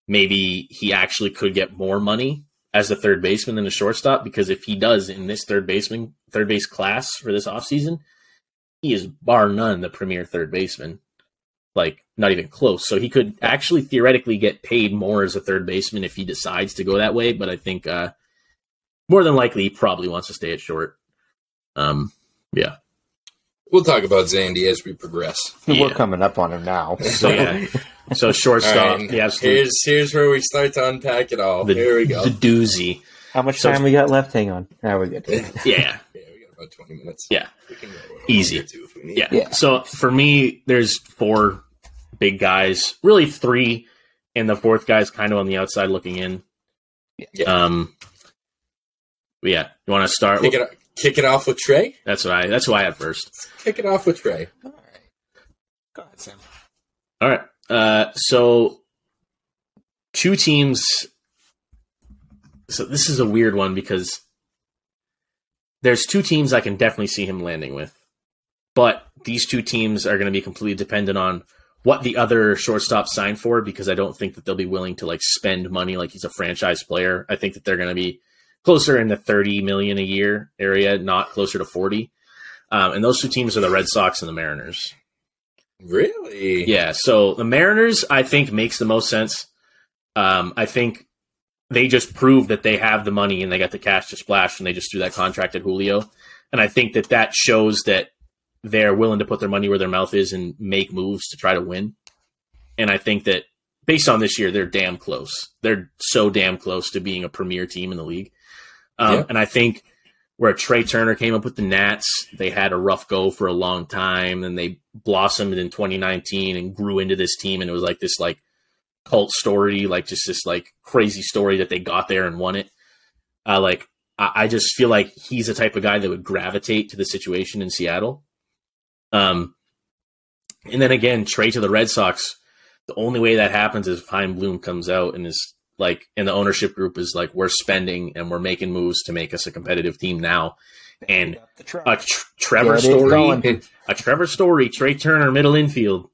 maybe he actually could get more money as the third baseman than a shortstop, because if he does in this third baseman third base class for this offseason, he is bar none the premier third baseman. Like not even close. So he could actually theoretically get paid more as a third baseman if he decides to go that way. But I think uh, more than likely he probably wants to stay at short. Um, yeah. We'll talk about Zandy as we progress. Yeah. We're coming up on him now. So yeah. So shortstop, All right, the absolute here's here's where we start to unpack it all. the, Here we go. the doozy. How much So- time we got left? Hang on. Now we're good. Yeah. Yeah, we got about twenty minutes. Yeah. we can go a little Easy. longer, too, if we need. Yeah. Yeah. So for me, there's four big guys, really three, and the fourth guy's kind of on the outside looking in. Yeah. Um. yeah. You want to start? Kick it, kick it off with Trea. That's what I. That's why I had first. Kick it off with Trea. All right. Go ahead, Sam. All right. Uh. So two teams. So this is a weird one because there's two teams I can definitely see him landing with, but these two teams are going to be completely dependent on what the other shortstop sign for because I don't think that they'll be willing to like spend money like he's a franchise player. I think that they're going to be closer in the 30 million a year area, not closer to 40. Um, and those two teams are the Red Sox and the Mariners. Really? Yeah, so the Mariners, I think, makes the most sense. Um, I think they just proved that they have the money and they got the cash to splash, and they just threw that contract at Julio. And I think that that shows that they're willing to put their money where their mouth is and make moves to try to win. And I think that based on this year, they're damn close. They're so damn close to being a premier team in the league. Um, Yeah. And I think where Trea Turner came up with the Nats, they had a rough go for a long time, and they blossomed in 2019 and grew into this team, and it was like this like cult story, like just this like crazy story that they got there and won it. Uh, like I, I just feel like he's the type of guy that would gravitate to the situation in Seattle. Um, and then again, Trea to the Red Sox. The only way that happens is if Chaim Bloom comes out and is like, and the ownership group is like, we're spending and we're making moves to make us a competitive team now. And a tr- Trevor There it is Story, a Trevor Story, Trea Turner, middle infield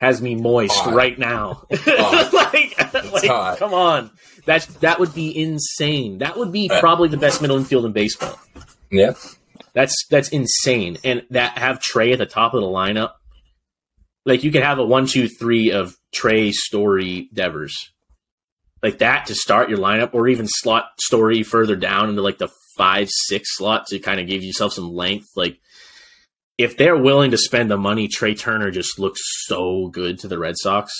has me moist Hot. right now. Like, like, come on, that's that would be insane. That would be Uh, probably the best middle infield in baseball. Yeah. That's that's insane. And that have Trea at the top of the lineup. Like you could have a one, two, three of Trea, Story, Devers. Like that to start your lineup, or even slot Story further down into like the five, six slot to kind of give yourself some length. Like if they're willing to spend the money, Trea Turner just looks so good to the Red Sox.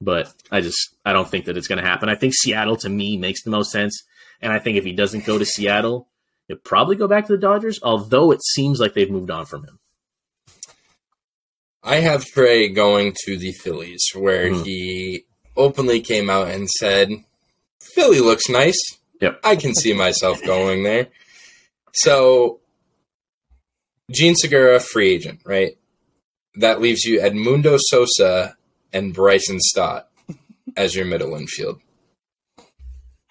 But I just I don't think that it's gonna happen. I think Seattle to me makes the most sense. And I think if he doesn't go to Seattle, he'll probably go back to the Dodgers, although it seems like they've moved on from him. I have Trea going to the Phillies, where Mhm. he openly came out and said, Philly looks nice. Yep. I can see myself going there. So, Jean Segura, free agent, right? That leaves you Edmundo Sosa and Bryson Stott as your middle infield.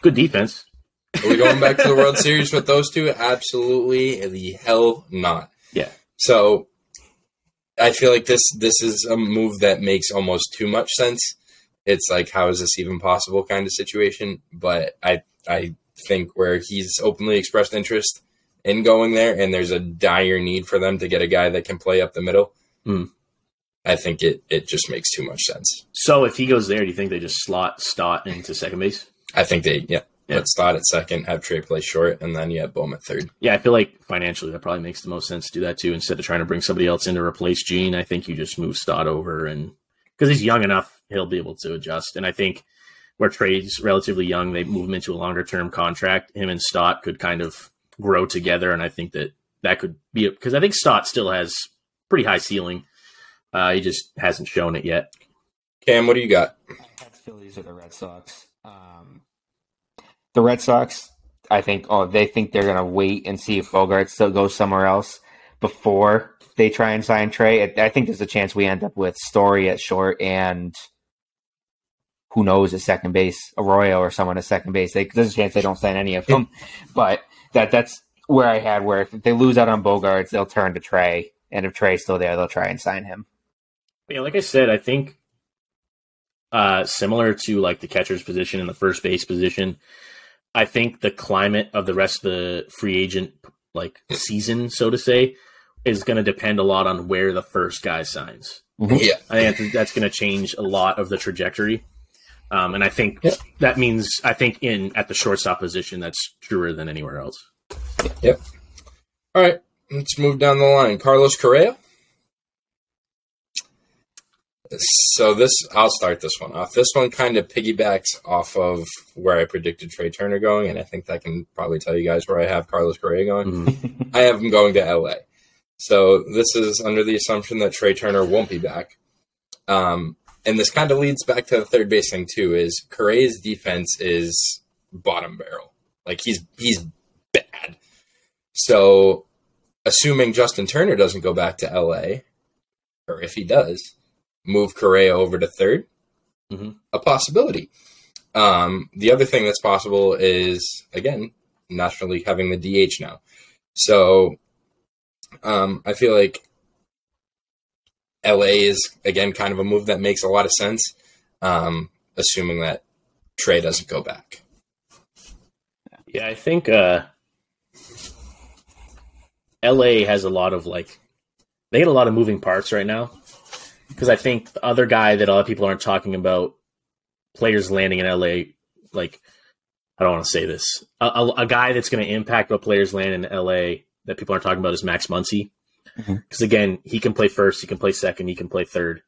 Good defense. Are we going back to the World Series with those two? Absolutely the hell not. Yeah. So I feel like this this is a move that makes almost too much sense. It's like how is this even possible kind of situation, but I I think where he's openly expressed interest in going there and there's a dire need for them to get a guy that can play up the middle. Hmm. I think it it just makes too much sense. So if he goes there, do you think they just slot Stott into second base? I think they yeah, Yeah. let's start at second, have Trea play short, and then yeah, Bohm at third. Yeah, I feel like financially that probably makes the most sense to do that too. Instead of trying to bring somebody else in to replace Jean, I think you just move Stott over and because he's young enough, he'll be able to adjust. And I think where Trea's relatively young, they move him into a longer term contract. Him and Stott could kind of grow together, and I think that that could be because I think Stott still has pretty high ceiling. Uh, he just hasn't shown it yet. Cam, what do you got? Phillies or the Red Sox. Um, the Red Sox, I think, oh, they think they're going to wait and see if Bogart still goes somewhere else before they try and sign Trea. I I think there's a chance we end up with Story at short and who knows at second base, Arroyo or someone at second base. They, there's a chance they don't sign any of them, but that that's where I had where if they lose out on Bogaerts, they'll turn to Trea, and if Trea's still there, they'll try and sign him. Yeah, like I said, I think uh, similar to like the catcher's position and the first base position, I think the climate of the rest of the free agent like season, so to say, is going to depend a lot on where the first guy signs. Yeah. I think that's, that's going to change a lot of the trajectory. Um, and I think Yeah. that means I think in at the shortstop position that's truer than anywhere else. Yep. All right, let's move down the line. Carlos Correa. So this, I'll start this one off. This one kind of piggybacks off of where I predicted Trea Turner going, and I think that can probably tell you guys where I have Carlos Correa going. Mhm. I have him going to LA. So this is under the assumption that Trea Turner won't be back. Um, and this kind of leads back to the third base thing too. Is Correa's defense is bottom barrel. Like he's he's bad. So assuming Justin Turner doesn't go back to LA, or if he does, move Correa over to 3rd Mhm. a possibility. Um, the other thing that's possible is again National League having the DH now. So um, I feel like LA is again kind of a move that makes a lot of sense, um, assuming that Trea doesn't go back. Yeah, I think uh, LA has a lot of like they get a lot of moving parts right now. Because I think the other guy that a lot of people aren't talking about players landing in LA like I don't want to say this. A, a, a guy that's going to impact what players land in LA that people aren't talking about is Max Muncy because Mhm. again he can play first he can play second he can play third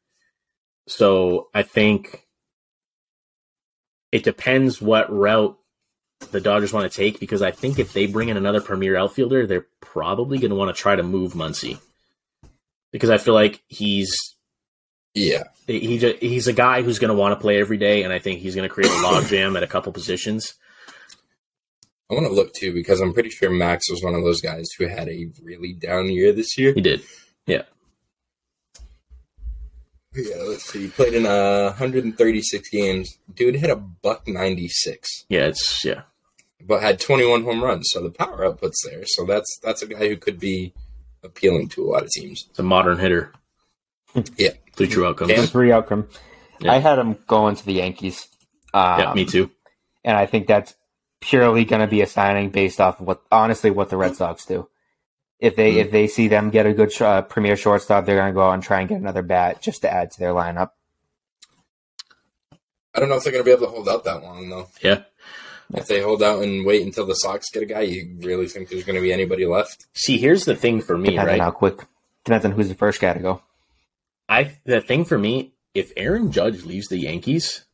so I think it depends what route the Dodgers want to take because I think if they bring in another premier outfielder, they're probably going to want to try to move Muncy because I feel like he's Yeah. he he's a guy who's going to want to play every day, and I think he's going to create a logjam at a couple positions. I want to look too because I'm pretty sure Max was one of those guys who had a really down year this year. He did. Yeah, Yeah, let's see. He played in uh, 136 games. Dude hit a buck 96, Yeah, it's yeah. but had 21 home runs. So the power output's there. So that's that's a guy who could be appealing to a lot of teams. It's a modern hitter. Yeah. Three true outcomes. Yeah. Three outcome. Yeah. I had him going to the Yankees. Um, yeah, me too. And I think that's purely going to be a signing based off of what, honestly, what the Red Sox do. If they Mhm. if they see them get a good uh, premier shortstop, they're going to go out and try and get another bat just to add to their lineup. I don't know if they're going to be able to hold out that long though. Yeah. If they hold out and wait until the Sox get a guy, you really think there's going to be anybody left? See, here's the thing for me, Depends right? on how quick. Depends on who's the first guy to go. I the thing for me, if Aaron Judge leaves the Yankees,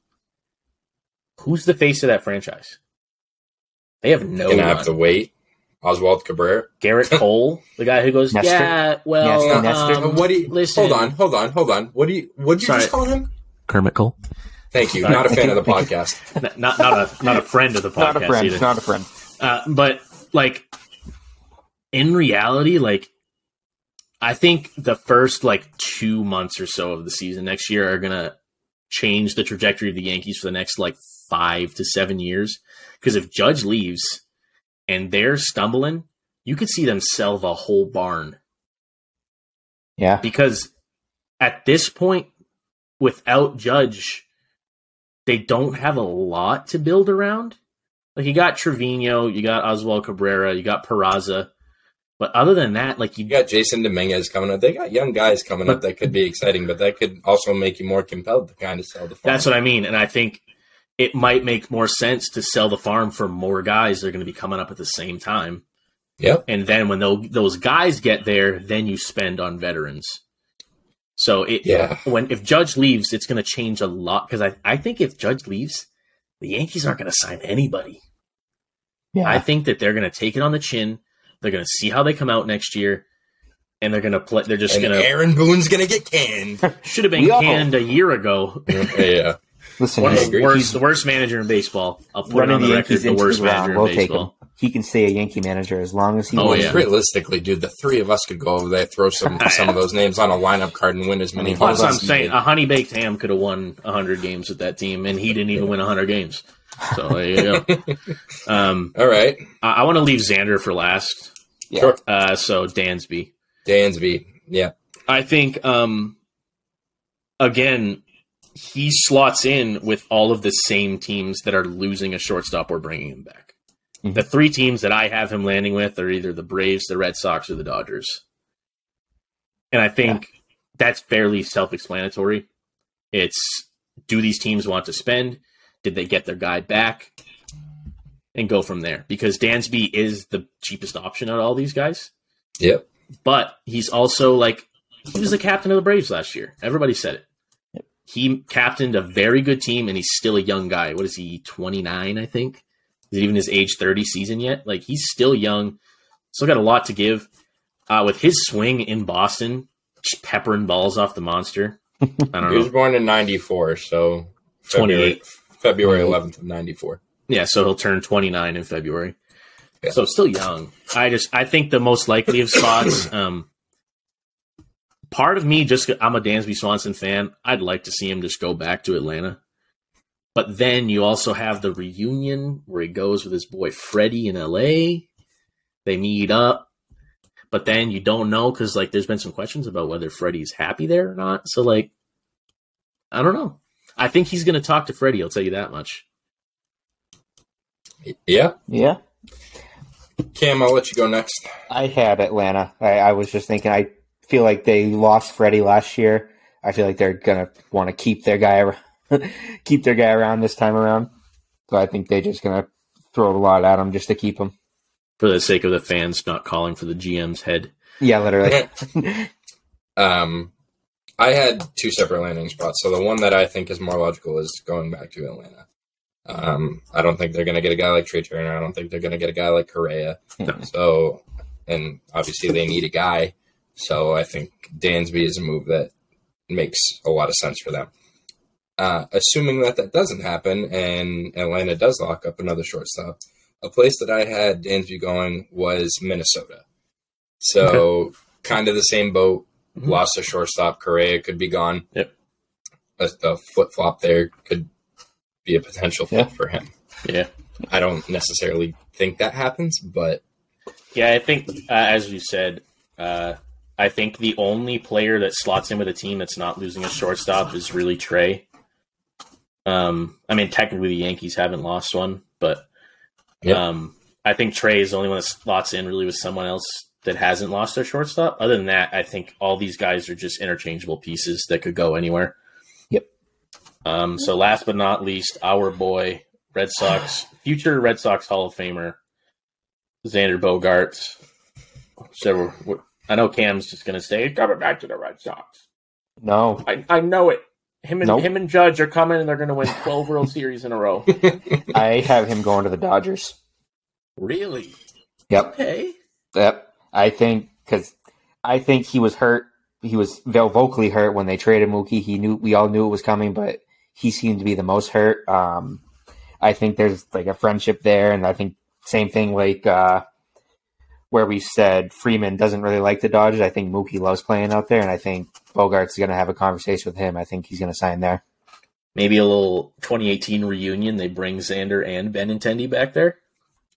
who's the face of that franchise? They have no Gonna have to wait. Oswald Cabrera. Garrett Cole, the guy who goes, Nestor? yeah, well, Nestor, Nestor. Um, what do you? listen. Hold on, hold on, hold on. What do you? What did you Sorry. just call him? Kermit Cole, Thank you. Not a fan of the podcast. Not not a not a friend of the podcast Not a friend. either. Not a friend. Uh, but like in reality, like I think the first like two months or so of the season next year are gonna change the trajectory of the Yankees for the next like five to seven years. Because if Judge leaves and they're stumbling, you could see them sell the whole barn. Yeah. Because at this point, without Judge, they don't have a lot to build around. Like you got Trevino, you got Oswald Cabrera, you got Peraza, but other than that, like you You got Jasson Domínguez coming up. They got young guys coming up that could be exciting, but that could also make you more compelled to kind of sell the farm. That's what I mean, and I think it might make more sense to sell the farm for more guys. They're going to be coming up at the same time, Yep. and then when those those guys get there, then you spend on veterans. So it Yeah. when if Judge leaves, it's going to change a lot because I I think if Judge leaves, the Yankees aren't going to sign anybody. Yeah. I think that they're going to take it on the chin. They're going to see how they come out next year, and they're going to play. They're just going to Aaron Boone's gonna get canned. should have been We all- canned a year ago. yeah. Listen, One of the worst, the worst manager in baseball. I'll put it running on the the record. Yankees The into worst the ground. manager in We'll take him. baseball. He can stay a Yankee manager as long as he Oh, wants. yeah. Realistically, dude, the three of us could go over there, throw some some of those names on a lineup card, and win as many Well, That's homes what I'm as saying. A honey baked ham could have won 100 games with that team, and he didn't even win 100 games. So there you go. um, All right, I, I want to leave Xander for last. Yeah. Sure. Uh, so Dansby. Dansby. Yeah, I think um again he slots in with all of the same teams that are losing a shortstop or bringing him back. Mhm. The three teams that I have him landing with are either the Braves, the Red Sox, or the Dodgers. And I think that's fairly self-explanatory. It's do these teams want to spend? Did they get their guy back? And go from there because Dansby is the cheapest option out of all these guys yep. but he's also like he was the captain of the Braves last year. Everybody said it. He captained a very good team, and he's still a young guy. What is he? Twenty nine, I think. Is it even his age thirty season yet? Like he's still young, still got a lot to give. Uh, with his swing in Boston, just peppering balls off the monster. I don't know. He was born in '94, so 28. February 11th of '94. Yeah, so he'll turn twenty nine in February. Yeah. So still young. I just I think the most likely of spots. Um, part of me just I'm a Dansby Swanson fan. I'd like to see him just go back to Atlanta. But then you also have the reunion where he goes with his boy Freddie in LA. They meet up. But then you don't know because like there's been some questions about whether Freddie's happy there or not. So like I don't know. I think he's gonna talk to Freddie, I'll tell you that much. Yeah, Yeah. Cam, I'll let you go next. I had Atlanta. I, I was just thinking. I feel like they lost Freddie last year. I feel like they're gonna want to keep their guy around, keep their guy around this time around. So I think they're just gonna throw a lot at him just to keep him. For the sake of the fans not calling for the GM's head. Yeah, literally. Um, I had two separate landing spots. So the one that I think is more logical is going back to Atlanta. Um, I don't think they're going to get a guy like Trea Turner. I don't think they're going to get a guy like Correa. No. So, and obviously they need a guy. So I think Dansby is a move that makes a lot of sense for them. Uh, assuming that that doesn't happen and Atlanta does lock up another shortstop, a place that I had Dansby going was Minnesota. So kind of the same boat. Mhm. Lost a shortstop. Correa could be gone. Yep. A, a flip flop there could be a potential fit Yeah. for him. Yeah. I don't necessarily think that happens, but Yeah, I think, uh, as you said, uh, I think the only player that slots in with a team that's not losing a shortstop is really Trea. Um, I mean, technically the Yankees haven't lost one, but Yep. um, I think Trea is the only one that slots in really with someone else that hasn't lost their shortstop. Other than that, I think all these guys are just interchangeable pieces that could go anywhere. Yep. Um, so last but not least, our boy Red Sox, future Red Sox Hall of Famer, Xander Bogaerts. So we're- I know Cam's just going to say "He's coming back to the Red Sox. No, I, I know it. Him and Nope. him and Judge are coming, and they're going to win twelve World Series in a row. I have him going to the Dodgers. Really? Yep. Okay. Yep. I think because I think he was hurt. He was vocally hurt when they traded Mookie. He knew we all knew it was coming, but he seemed to be the most hurt. Um, I think there's like a friendship there, and I think same thing like uh, where we said Freeman doesn't really like the Dodgers. I think Mookie loves playing out there, and I think Bogart's going to have a conversation with him. I think he's going to sign there. Maybe a little 2018 reunion. They bring Xander and Ben Benintendi back there.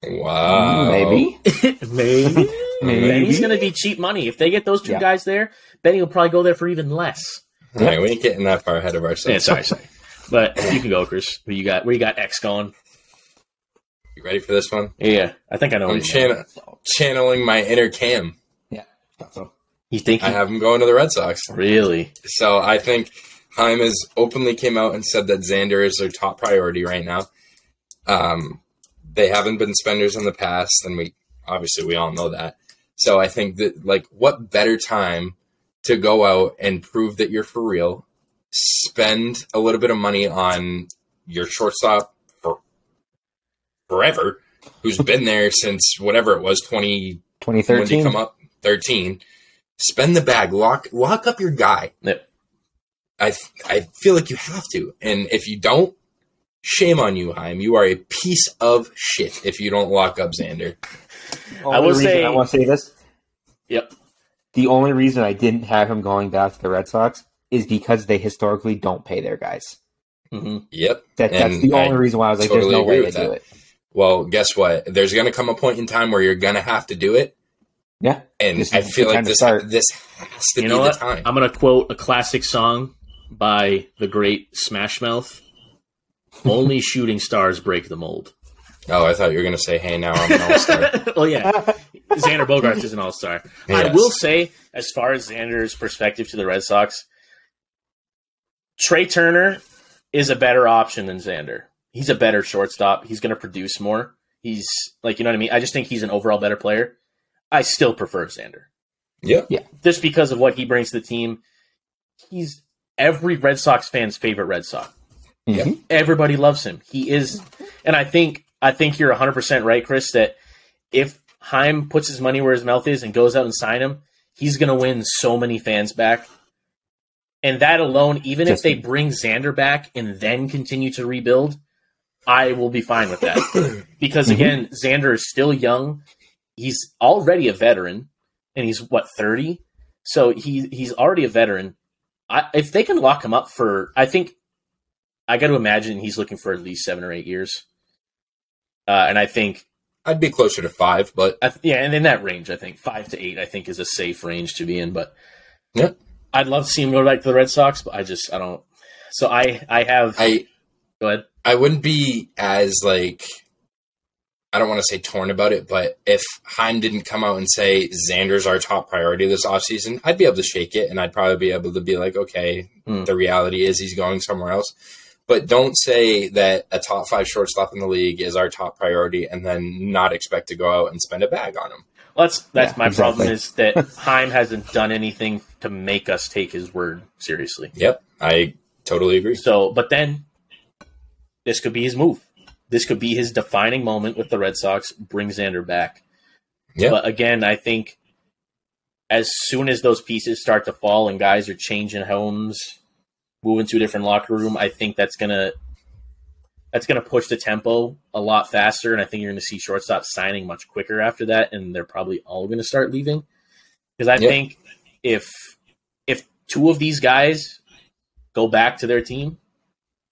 wow. Maybe. Maybe. Maybe. Benny's going to be cheap money. If they get those two Yeah. guys there, Benny will probably go there for even less. All right, we ain't getting that far ahead of Yeah, ourselves. sorry, sorry. But you can go, Chris. Where you got? Where you got X going? You ready for this one? Yeah, I think I know. I'm what you're going. chan- channeling my inner Cam. So You think? I have him going to the Red Sox. really? So I think Chaim has openly came out and said that Xander is their top priority right now. Um, they haven't been spenders in the past, and we obviously we all know that. So I think that like what better time to go out and prove that you're for real, spend a little bit of money on your shortstop for forever, who's been there since whatever it was, twenty when did he 2013. come up? 13. Spend the bag. Lock lock up your guy. Yep. I I feel like you have to. And if you don't, shame on you, Chaim. You are a piece of shit if you don't lock up Xander. I will reason say- I want to say this. Yep. The only reason I didn't have him going back to the Red Sox is because they historically don't pay their guys. hmm Yep. That, that's And the I only reason why I was like, totally "There's no way with they do it." Well, guess what? There's going to come a point in time where you're going to have to do it. Yeah, And This I feel like this start. this has to You be know the what? time. I'm gonna quote a classic song by the great Smash Mouth. Only shooting stars break the mold. oh, I thought you were going to say, "Hey, now I'm an all-star." well, yeah, Xander Bogaerts is an all star. I will say, as far as Xander's perspective to the Red Sox, Trea Turner is a better option than Xander. He's a better shortstop. He's going to produce more. He's like, you know what I mean? I just think he's an overall better player. I still prefer Xander Yeah. Yeah. just because of what he brings to the team. He's every Red Sox fan's favorite Red Sox. Yep. Mhm. Everybody loves him. He is, and I think I think you're 100 percent right, Chris. That if Chaim puts his money where his mouth is and goes out and sign him, he's going to win so many fans back. And that alone, even if they bring Xander back and then continue to rebuild, I will be fine with that. because Mhm. again, Xander is still young. He's already a veteran, and he's what 30. So he he's already a veteran. I, if they can lock him up for, I think I got to imagine he's looking for at least seven or eight years. Uh, and I think, I'd be closer to five, but I th- yeah, and in that range, I think five to eight, I think is a safe range to be in. But Yeah. I'd love to see him go back to the Red Sox, but I just I don't. So I I have I go ahead. I wouldn't be as like I don't want to say torn about it, but if Chaim didn't come out and say Xander's our top priority this offseason, I'd be able to shake it and I'd probably be able to be like, okay, Hmm. the reality is he's going somewhere else. But don't say that a top five shortstop in the league is our top priority and then not expect to go out and spend a bag on him. Well, that's that's Yeah, my problem is that Chaim hasn't done anything to make us take his word seriously. Yep, I totally agree. So, but then this could be his move. this could be his defining moment with the Red Sox. Bring Xander back. Yeah. But again, I think as soon as those pieces start to fall and guys are changing homes, moving to a different locker room, I think that's gonna that's gonna push the tempo a lot faster, and I think you're gonna see shortstop signing much quicker after that, and they're probably all gonna start leaving. Because I think if if two of these guys go back to their team,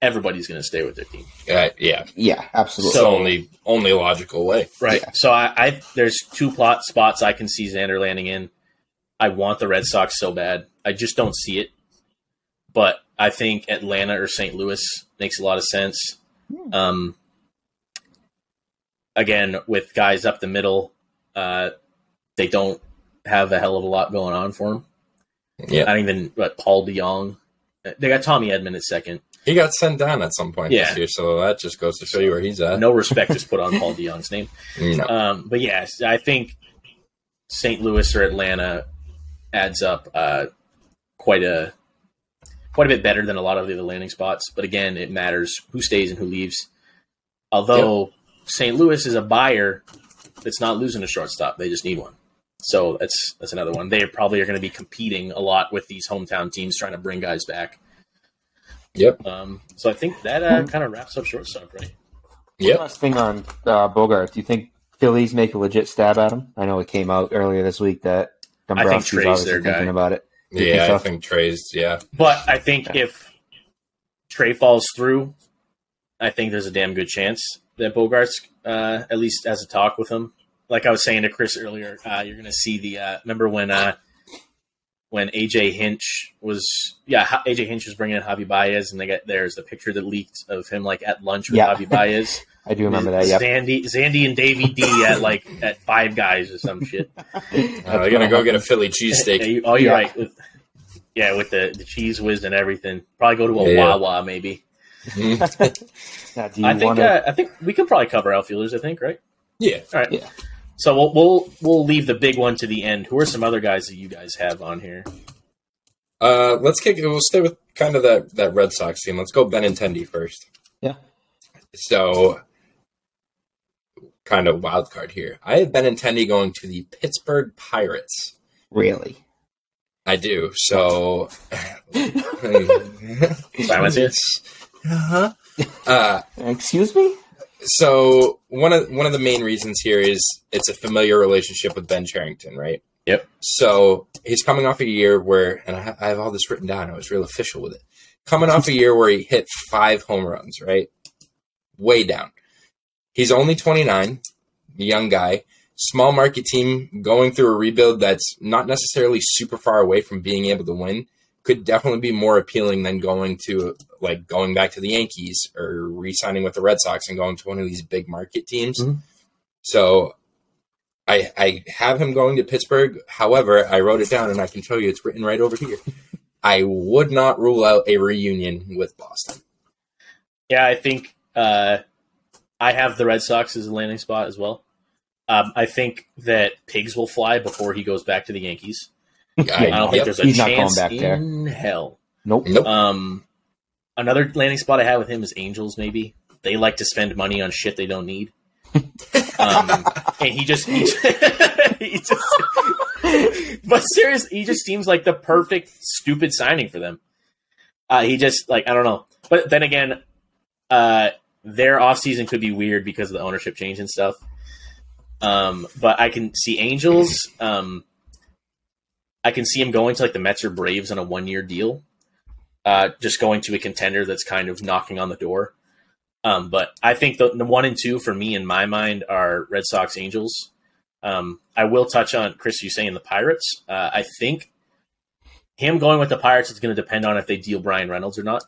everybody's gonna stay with their team. Uh, yeah. Yeah, It's absolutely. the only only logical way. Right. Yeah. So I, I there's two plot spots I can see Xander landing in. I want the Red Sox so bad. I just don't see it. But I think Atlanta or St. Louis makes a lot of sense. Hmm. Um, again, with guys up the middle, uh, they don't have a hell of a lot going on for them. Yeah. Not even But Paul DeJong. They got Tommy Edman at second. He got sent down at some point Yeah. this year, so that just goes to show you where he's at. No respect is put on Paul DeJong's name. No. Um, but yes, I think St. Louis or Atlanta adds up uh, quite a quite a bit better than a lot of the other landing spots. But again, it matters who stays and who leaves. Although St. Louis is a buyer that's not losing a shortstop, they just need one. So that's that's another one. They probably are going to be competing a lot with these hometown teams trying to bring guys back. Yep. Um, so I think that uh, kind of wraps up shortstop, right? Yep. Last thing on uh, Bogart. Do you think Phillies make a legit stab at him? I know it came out earlier this week that think Dombrowski's Trea's obviously their guy. thinking about it. You Yeah, think I think Trea's. Yeah. But I think Okay. if Trea falls through, I think there's a damn good chance that Bogaerts uh, at least has a talk with him. Like I was saying to Chris earlier, uh, you're going to see the. Uh, remember when uh, when AJ Hinch was yeah AJ Hinch was bringing in Javy Báez, and they got there's the picture that leaked of him like at lunch with Yeah. Javy Báez. I do remember that. Yeah, Zandy, Zandy and Davy D at like at Five Guys or some shit. Uh, they're gonna go get a Philly Yeah, cheesesteak. you- oh, you're Yeah. right. With, yeah, with the, the Cheez Whiz and everything. Probably go to a Yeah. Wawa maybe. Mhm. Now, do you I think want to? uh, I think we can probably cover outfielders. I think right. yeah. All right. Yeah. So we'll we'll we'll leave the big one to the end. Who are some other guys that you guys have on here? Uh, let's kick it. We'll stay with kind of that that Red Sox team. Let's go Benintendi first. Yeah. So, kind of wild card here. I have Benintendi going to the Pittsburgh Pirates. really? I do. So, Silence uh-huh. Uh, Excuse me? So one of one of the main reasons here is it's a familiar relationship with Ben Cherington, right? Yep. So he's coming off a year where, and I, ha- I have all this written down. I was real official with it. Coming off a year where he hit five home runs, right? Way down. He's only 29, young guy, small market team going through a rebuild that's not necessarily super far away from being able to win. Could definitely be more appealing than going to like going back to the Yankees or re-signing with the Red Sox and going to one of these big market teams. Mhm. So I I have him going to Pittsburgh. However, I wrote it down and I can show you it's written right over here. I would not rule out a reunion with Boston. Yeah, I think uh, I have the Red Sox as a landing spot as well. Um, I think that pigs will fly before he goes back to the Yankees. I don't think there's a He's not going chance back there. in hell. Nope. Nope. Um, another landing spot I have with him is Angels. Maybe they like to spend money on shit they don't need. um, and he just, he, he just but seriously, he just seems like the perfect stupid signing for them. Uh, he just like I don't know, but then again, uh, their offseason could be weird because of the ownership change and stuff. Um, but I can see Angels. Um, I can see him going to like the Mets or Braves on a one year deal. Uh, just going to a contender that's kind of knocking on the door. Um, but I think the, the one and two for me in my mind are Red Sox Angels. Um, I will touch on Chris. You saying the Pirates? Uh, I think him going with the Pirates is going to depend on if they deal Bryan Reynolds or not.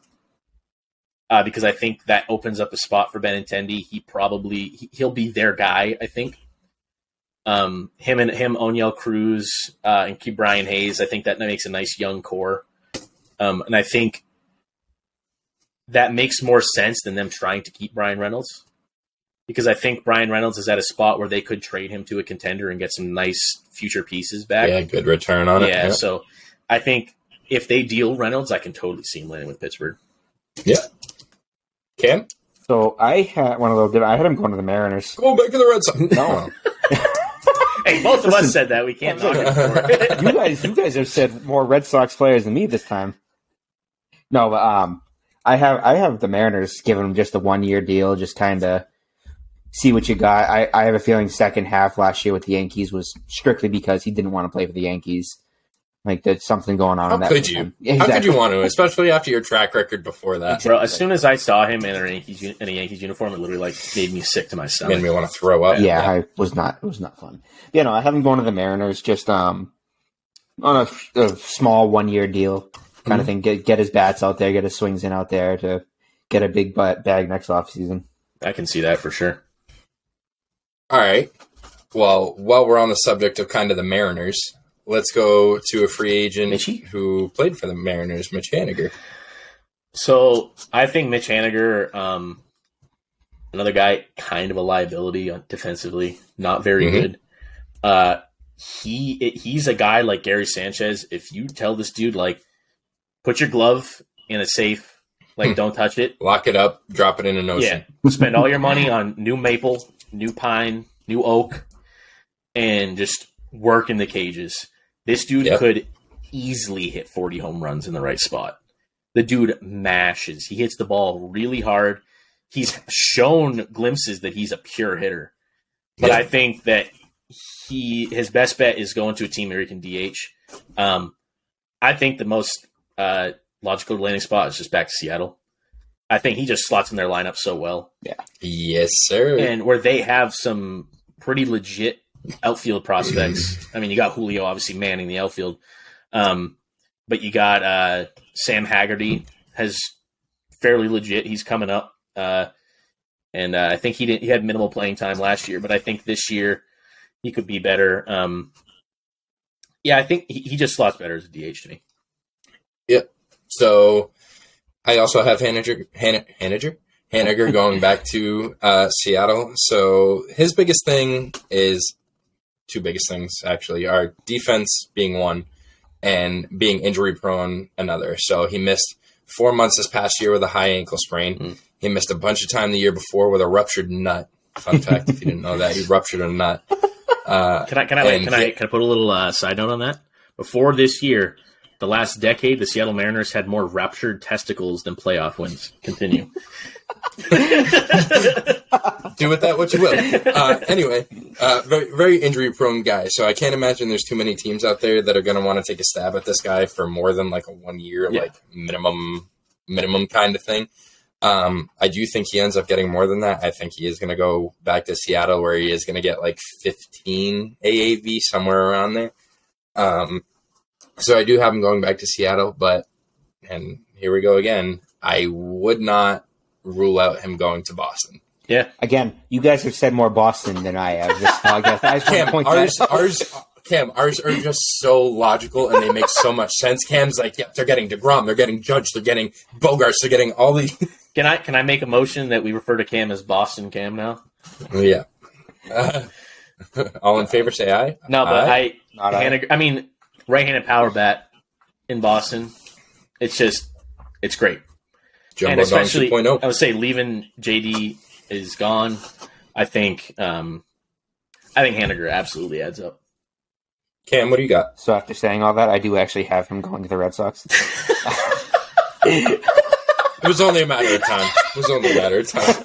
Uh, because I think that opens up a spot for Benintendi. He probably he, he'll be their guy. I think. Um, him and him, Oneil Cruz, uh, and keep Brian Hayes. I think that makes a nice young core. Um, and I think that makes more sense than them trying to keep Bryan Reynolds because I think Bryan Reynolds is at a spot where they could trade him to a contender and get some nice future pieces back. Yeah, good return on it. Yeah, Yeah. so I think if they deal Reynolds, I can totally see him landing with Pittsburgh. Yeah. Cam? So I had one of those. I had him going to the Mariners. Go back to the Red Sox. No. Hey, both of us said that. We can't knock it you guys, you guys have said more Red Sox players than me this time. No, but um, I have I have the Mariners giving him just a one year deal, just kind of see what you got. I, I have a feeling second half last year with the Yankees was strictly because he didn't want to play for the Yankees. Like there's something going on. How in that could with you? him. Yeah, How could you want to, especially after your track record before that? Bro, as soon as I saw him in a Yankees in a Yankees uniform, it literally like made me sick to my stomach. Made me want to throw up. Yeah, I was not. It was not fun. You know, I have him going to the Mariners just um on a, a small one year deal kind of thing. Get get his bats out there, get his swings in out there to get a big butt bag next off season. I can see that for sure. All right. Well, while we're on the subject of kind of the Mariners, let's go to a free agent Mitchie? who played for the Mariners, Mitch Haniger. So I think Mitch Haniger, um, another guy, kind of a liability defensively, not very Mhm. good. Uh, he it, he's a guy like Gary Sanchez. If you tell this dude like, put your glove in a safe, like Hmm. don't touch it. Lock it up, drop it in an ocean. Yeah, spend all your money on new maple, new pine, new oak, and just work in the cages. This dude Yep. could easily hit 40 home runs in the right spot. The dude mashes. He hits the ball really hard. He's shown glimpses that he's a pure hitter. But Yeah. I think that he his best bet is going to a team where he can DH. Um, I think the most uh, logical landing spot is just back to Seattle. I think he just slots in their lineup so well, Yeah. Yes, sir. and where they have some pretty legit outfield prospects. I mean, you got Julio obviously manning the outfield, um, but you got uh, Sam Haggerty has fairly legit. He's coming up, uh, and uh, I think he didn't. He had minimal playing time last year, but I think this year he could be better. Um, yeah, I think he, he just slots better as a DH to me. Yep. So I also have Haniger, Han- Haniger, Haniger going back to uh, Seattle. So his biggest thing is two biggest things actually are defense being one and being injury prone another. So he missed four months this past year with a high ankle sprain. Mm. He missed a bunch of time the year before with a ruptured nut. Fun fact, if you didn't know that, he ruptured a nut. Uh, Can I can I And can I can I put a little uh, side note on that? Before this year, the last decade, the Seattle Mariners had more ruptured testicles than playoff wins. Continue. do with that what you will. Uh, anyway, uh, very, very injury prone guy. So I can't imagine there's too many teams out there that are going to want to take a stab at this guy for more than like a one year, Yeah. like minimum, minimum kind of thing. Um, I do think he ends up getting more than that. I think he is going to go back to Seattle where he is going to get like 15 AAV somewhere around there. Um, so I do have him going back to Seattle, but and here we go again. I would not rule out him going to Boston. Yeah, Again, you guys have said more Boston than I have. This podcast. I just want Cam, point ours, that ours, Cam, ours are just so logical and they make so much sense. Cam's like, yeah, they're getting deGrom, they're getting Judge, they're getting Bogaerts, they're getting all these. can I can I make a motion that we refer to Cam as Boston Cam now? yeah. Uh, all in favor, say aye. No, but Aye. I I. Haniger- I mean right-handed power bat in Boston. It's just it's great. Jumbo and especially 2.0. I would say leaving JD is gone. I think um, I think Haniger absolutely adds up. Cam, what do you got? So after saying all that, I do actually have him going to the Red Sox. It was only a matter of time. It was only a matter of time.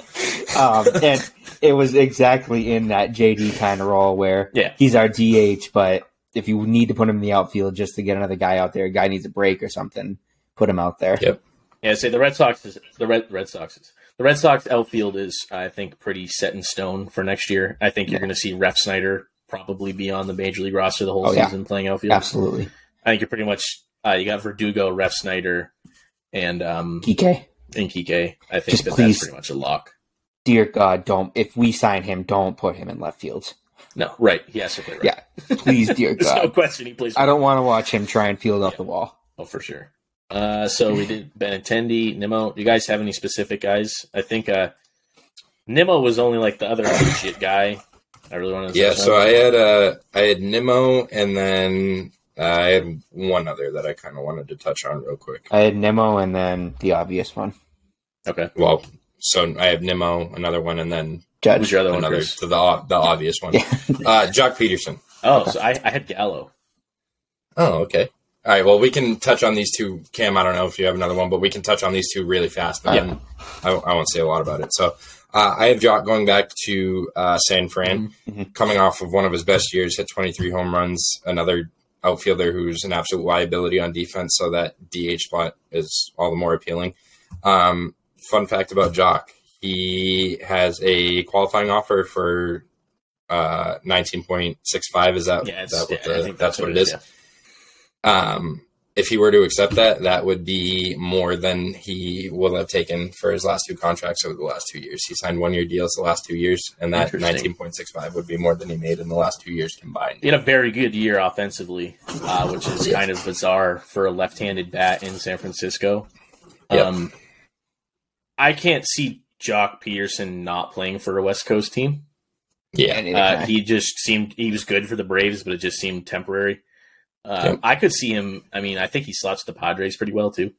um, and it was exactly in that JD kind of role where Yeah. he's our DH, but if you need to put him in the outfield just to get another guy out there, a guy needs a break or something, put him out there. Yep. Yeah, say the Red Sox is the Red Red Sox is the Red Sox outfield is I think pretty set in stone for next year. I think you're going to see Refsnyder probably be on the major league roster the whole Oh, yeah. season playing outfield. Absolutely. I think you're pretty much uh, you got Verdugo, Refsnyder, and um PK, and Kike. I think Just that please- that's pretty much a lock. dear God, don't, if we sign him, don't put him in left field. No, right? He has to play right. Yeah. Please, dear There's no question he plays. I don't want to watch him try and field off the wall. Oh, for sure. Uh, so we did Benintendi, Nimmo. Do you guys have any specific guys? I think uh, Nimmo was only like the other legit guy. I really want to. Yeah, so I had uh, I had Nimmo, and then uh, I had one other that I kind of wanted to touch on real quick. I had Nimmo and then the obvious one. okay. Well, so I have Nimmo, another one, and then Judge. Who's your other one, another Chris? the the, the obvious one. Yeah. uh, Joc Pederson. Oh, so I, I had Gallo. Oh, okay. All right. Well, we can touch on these two. Cam, I don't know if you have another one, but we can touch on these two really fast. Yeah. I, I won't say a lot about it. So uh, I have Joc going back to uh, San Fran, Mhm. coming off of one of his best years, hit 23 home runs. Another outfielder who's an absolute liability on defense, so that DH spot is all the more appealing. Um, fun fact about Joc: he has a qualifying offer for uh, 19.65. Is that, Yeah, that what the, think that's what it is? yeah. Um, if he were to accept that, that would be more than he will have taken for his last two contracts over the last two years. He signed one year deals the last two years, and that 19.65 would be more than he made in the last two years combined. He had a very good year offensively, uh, which is Yeah. kind of bizarre for a left-handed bat in San Francisco. Yep. Um, I can't see Joc Pederson not playing for a West Coast team. Yeah. Uh, he just seemed he was good for the Braves, but it just seemed temporary. Uh, Yep. I could see him. I mean, I think he slots the Padres pretty well too.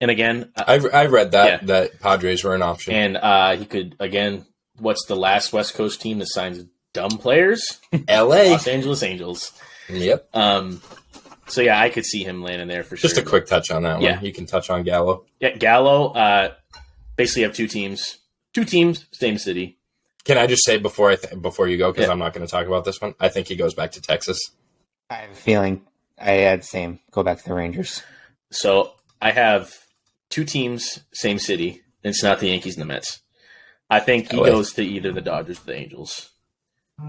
And again, uh, I, I read that, Yeah. that Padres were an option. and uh, he could again. What's the last West Coast team that signs dumb players? LA. Los Angeles Angels. Yep. Um, so yeah, I could see him landing there for Just sure. Just a quick touch on that one. Yeah. You can touch on Gallo. Yeah, Gallo. Uh, basically have two teams. Two teams, same city. Can I just say before I th- before you go because Yeah. I'm not going to talk about this one. I think he goes back to Texas. I have a feeling I had the same. Go back to the Rangers. So I have two teams, same city. It's not the Yankees and the Mets. I think he oh, LA. goes to either the Dodgers or the Angels.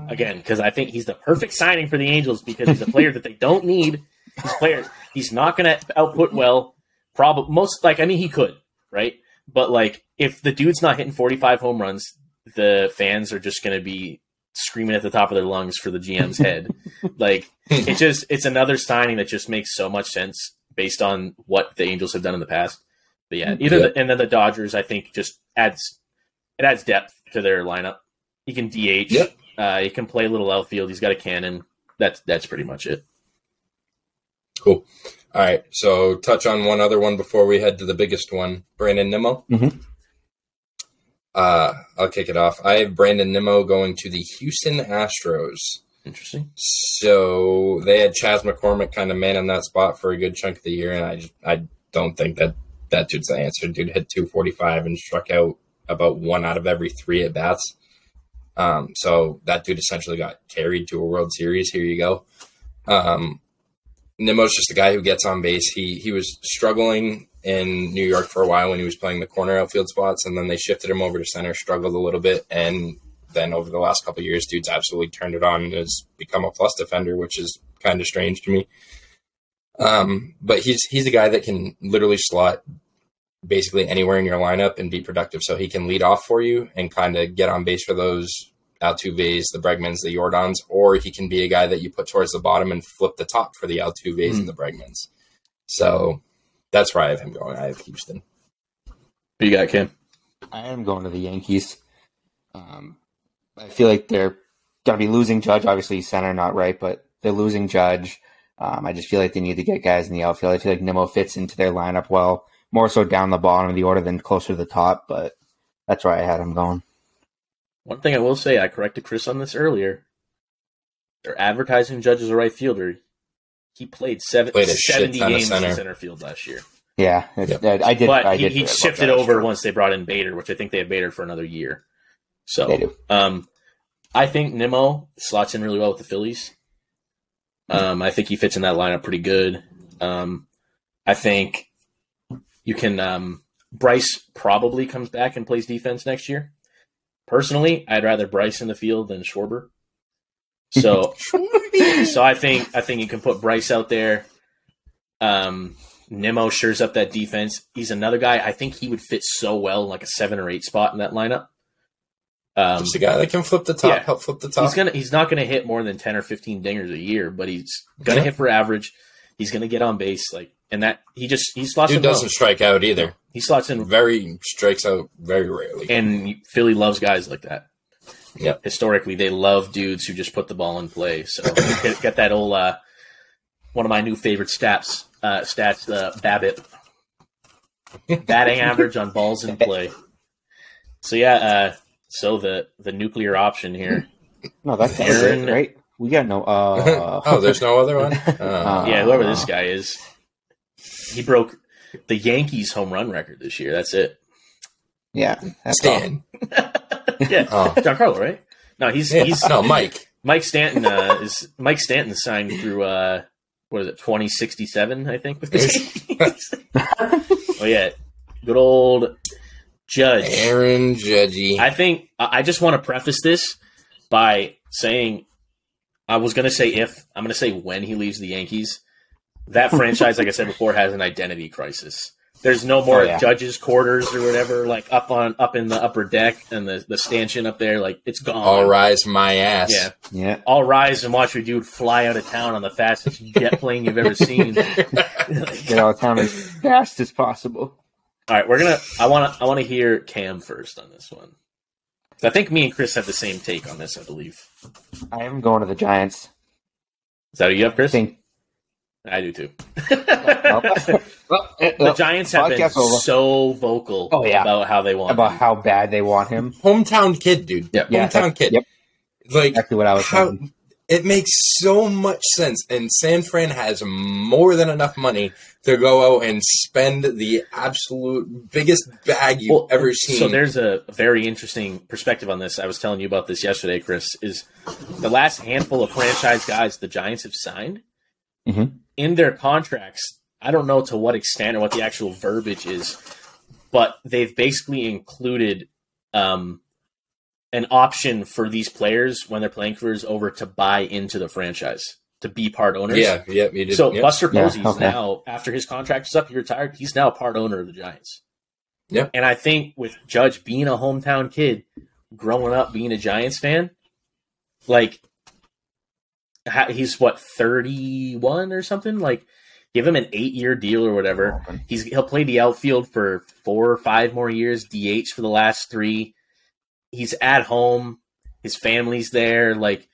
Again, because I think he's the perfect signing for the Angels because he's a player that they don't need. He's players. He's not going to output well. Probably most like I mean he could right, but like if the dude's not hitting forty five home runs, the fans are just going to be screaming at the top of their lungs for the GM's head. like it just it's another signing that just makes so much sense based on what the Angels have done in the past. But yeah, either Yeah. the, and then the Dodgers I think just adds it adds depth to their lineup. He can DH. Yep. Uh, he can play a little outfield. He's got a cannon. That's that's pretty much it. Cool. All right. So touch on one other one before we head to the biggest one. Brandon Nimmo. Mhm. Uh, I'll kick it off. I have Brandon Nimmo going to the Houston Astros. Interesting. So they had Chas McCormick kind of man in that spot for a good chunk of the year, and I just I don't think that that dude's the answer. Dude hit 245 and struck out about one out of every three at bats. Um, so that dude essentially got carried to a World Series. Here you go. Um, Nimmo's just a guy who gets on base. He he was struggling in New York for a while when he was playing the corner outfield spots, and then they shifted him over to center. Struggled a little bit, and then over the last couple of years, dude's absolutely turned it on and has become a plus defender, which is kind of strange to me. Um, but he's he's a guy that can literally slot basically anywhere in your lineup and be productive. So he can lead off for you and kind of get on base for those Altuves, the Bregmans, the Yordans, or he can be a guy that you put towards the bottom and flip the top for the Altuves Hmm. and the Bregmans. So that's where I have him going. I have Houston. Who you got, Kim? I am going to the Yankees. Um, I feel like they're going to be losing Judge. Obviously, center not right, but they're losing Judge. Um, I just feel like they need to get guys in the outfield. I feel like Nimmo fits into their lineup well, more so down the bottom of the order than closer to the top. But that's where I had him going. One thing I will say, I corrected Chris on this earlier. They're advertising Judge as a right fielder. He played, seven, Played 70 games center. in center field last year. Yeah, it, Yep. I, I did. but I he, did he forget about shifted over once they brought in Bader, which I think they have Bader for another year. So They do. Um, I think Nimmo slots in really well with the Phillies. Um, I think he fits in that lineup pretty good. Um, I think you can. Um, Bryce probably comes back and plays defense next year. Personally, I'd rather Bryce in the field than Schwarber. So, so I think I think you can put Bryce out there. Um, Nimmo shores up that defense. He's another guy. I think he would fit so well in like a seven or eight spot in that lineup. Um, Just a guy that can flip the top, yeah. help flip the top. he's gonna he's not gonna hit more than ten or fifteen dingers a year, but he's gonna Yeah. hit for average. He's gonna get on base, like and that he just he slots Dude in doesn't strike out either. He slots in, Very strikes out very rarely. and Philly loves guys like that. Yep. Historically, they love dudes who just put the ball in play. So get, get that old uh, one of my new favorite stats uh, stats uh, BABIP batting average on balls in play. So yeah, uh, so the the nuclear option here. No, that's that was it, right? We got no. Uh, oh, there's no other one. Uh, yeah, whoever this guy is, he broke the Yankees home run record this year. That's it. yeah. That's all. Stan. yeah, Oh. Giancarlo, right? No, he's Yeah, he's no, Mike. Mike Stanton uh, is Mike Stanton signed through uh, what is it twenty sixty seven I think oh yeah, good old Judge. Aaron Judgy. I think I just want to preface this by saying I was going to say if I'm going to say when he leaves the Yankees. That franchise, like I said before, has an identity crisis. There's no more Oh, yeah. judges' quarters or whatever, like up on up in the upper deck and the the stanchion up there. Like it's gone. All rise my ass. Yeah. Yeah. I'll rise and watch your dude fly out of town on the fastest jet plane you've ever seen. Get out of town as fast as possible. All right, we're gonna. I want to. I want to hear Cam first on this one. I think me and Chris have the same take on this. I believe. I am going to the Giants. Is that what you have, I Chris? think. I do too. well, well, the Giants have been over. so vocal Oh, yeah. about how they want. about him. how bad they want him. Hometown kid, dude. Yep. Yeah, Hometown kid. Yep. Like Exactly what I was how saying. it makes so much sense, and San Fran has more than enough money to go out and spend the absolute biggest bag you've Well, ever seen. So there's a very interesting perspective on this. I was telling you about this yesterday, Chris. Is the last handful of franchise guys the Giants have signed Mhm. in their contracts? I don't know to what extent or what the actual verbiage is, but they've basically included um, an option for these players when they're playing for us over to buy into the franchise to be part owners. yeah, yeah, you did. So yep. Buster Yeah, Posey's okay. now after his contract is up, he retired. He's now a part owner of the Giants. Yeah. and I think with Judge being a hometown kid, growing up being a Giants fan, like he's what thirty one or something. Like, give him an eight year deal or whatever. He's he'll play the outfield for four or five more years. DH for the last three. He's at home. His family's there. Like,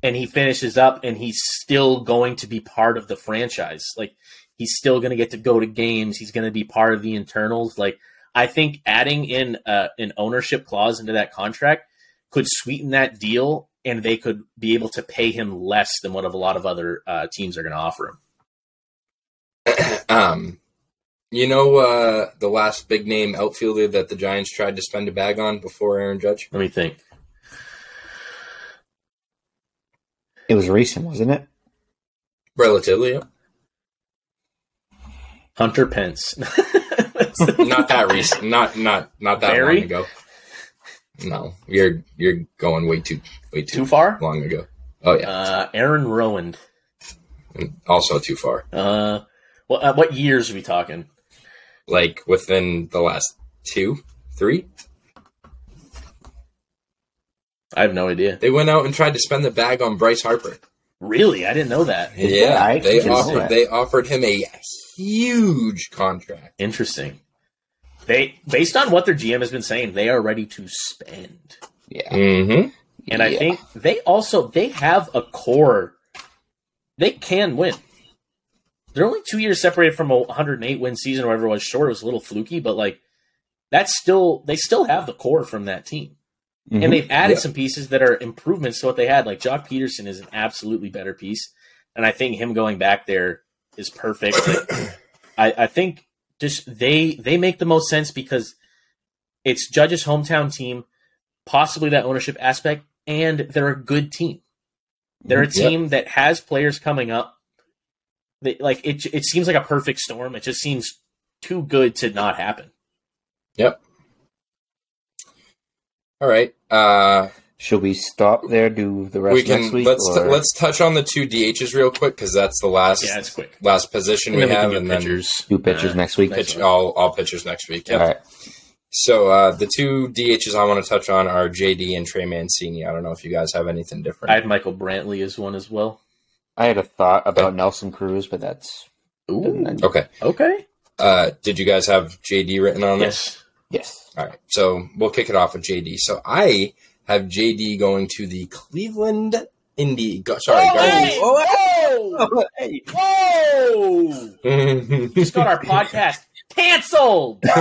and he finishes up, and he's still going to be part of the franchise. Like, he's still going to get to go to games. He's going to be part of the internals. Like, I think adding in uh, an ownership clause into that contract could sweeten that deal, and they could be able to pay him less than what a lot of other uh, teams are going to offer him. Um, you know uh, the last big name outfielder that the Giants tried to spend a bag on before Aaron Judge? Let me think. It was recent, wasn't it? Relatively, yeah. Hunter Pence. not that recent. Not not not that Barry? long ago. No, you're you're going way too way too, Too far? long ago. Oh yeah, Uh, Aaron Rowand. and also too far. Uh, well, uh, what years are we talking? Like within the last two, three, I have no idea. they went out and tried to spend the bag on Bryce Harper. Really, I didn't know that. Yeah, I they offered that. they offered him a huge contract. Interesting. They, based on what their GM has been saying, they are ready to spend. Yeah. Mm-hmm. And I Yeah. think they also they have a core. They can win. They're only two years separated from a 108 win season, or whatever it was. Short, it was a little fluky, but like that's still they still have the core from that team, Mhm. and they've added Yeah. some pieces that are improvements to what they had. Like Joc Pederson is an absolutely better piece, and I think him going back there is perfect. Like, I, I think just they they make the most sense because it's Judge's hometown team, possibly that ownership aspect, and they're a good team. They're a Yep. team that has players coming up. They, like it, it seems like a perfect storm. It just seems too good to not happen. Yep. All right. Uh, Should we stop there? Do the rest we next can week? let's or- let's touch on the two DHs real quick because that's the last Yeah, it's quick. last position And we then we have, can do and then pitchers. do pitchers Uh, next week. next pitch all all pitchers next week. Yep. All right. So uh, the two DHs I want to touch on are JD and Trey Mancini. I don't know if you guys have anything different. I had Michael Brantley as one as well. I had a thought about Nelson Cruz, but that's Ooh, okay. okay. Uh, did you guys have JD written on this? Yes. yes. All right. So we'll kick it off with JD. So I have JD going to the Cleveland Indy. Go, sorry, Guardians. whoa! Hey, Whoa! Just got our podcast canceled. no,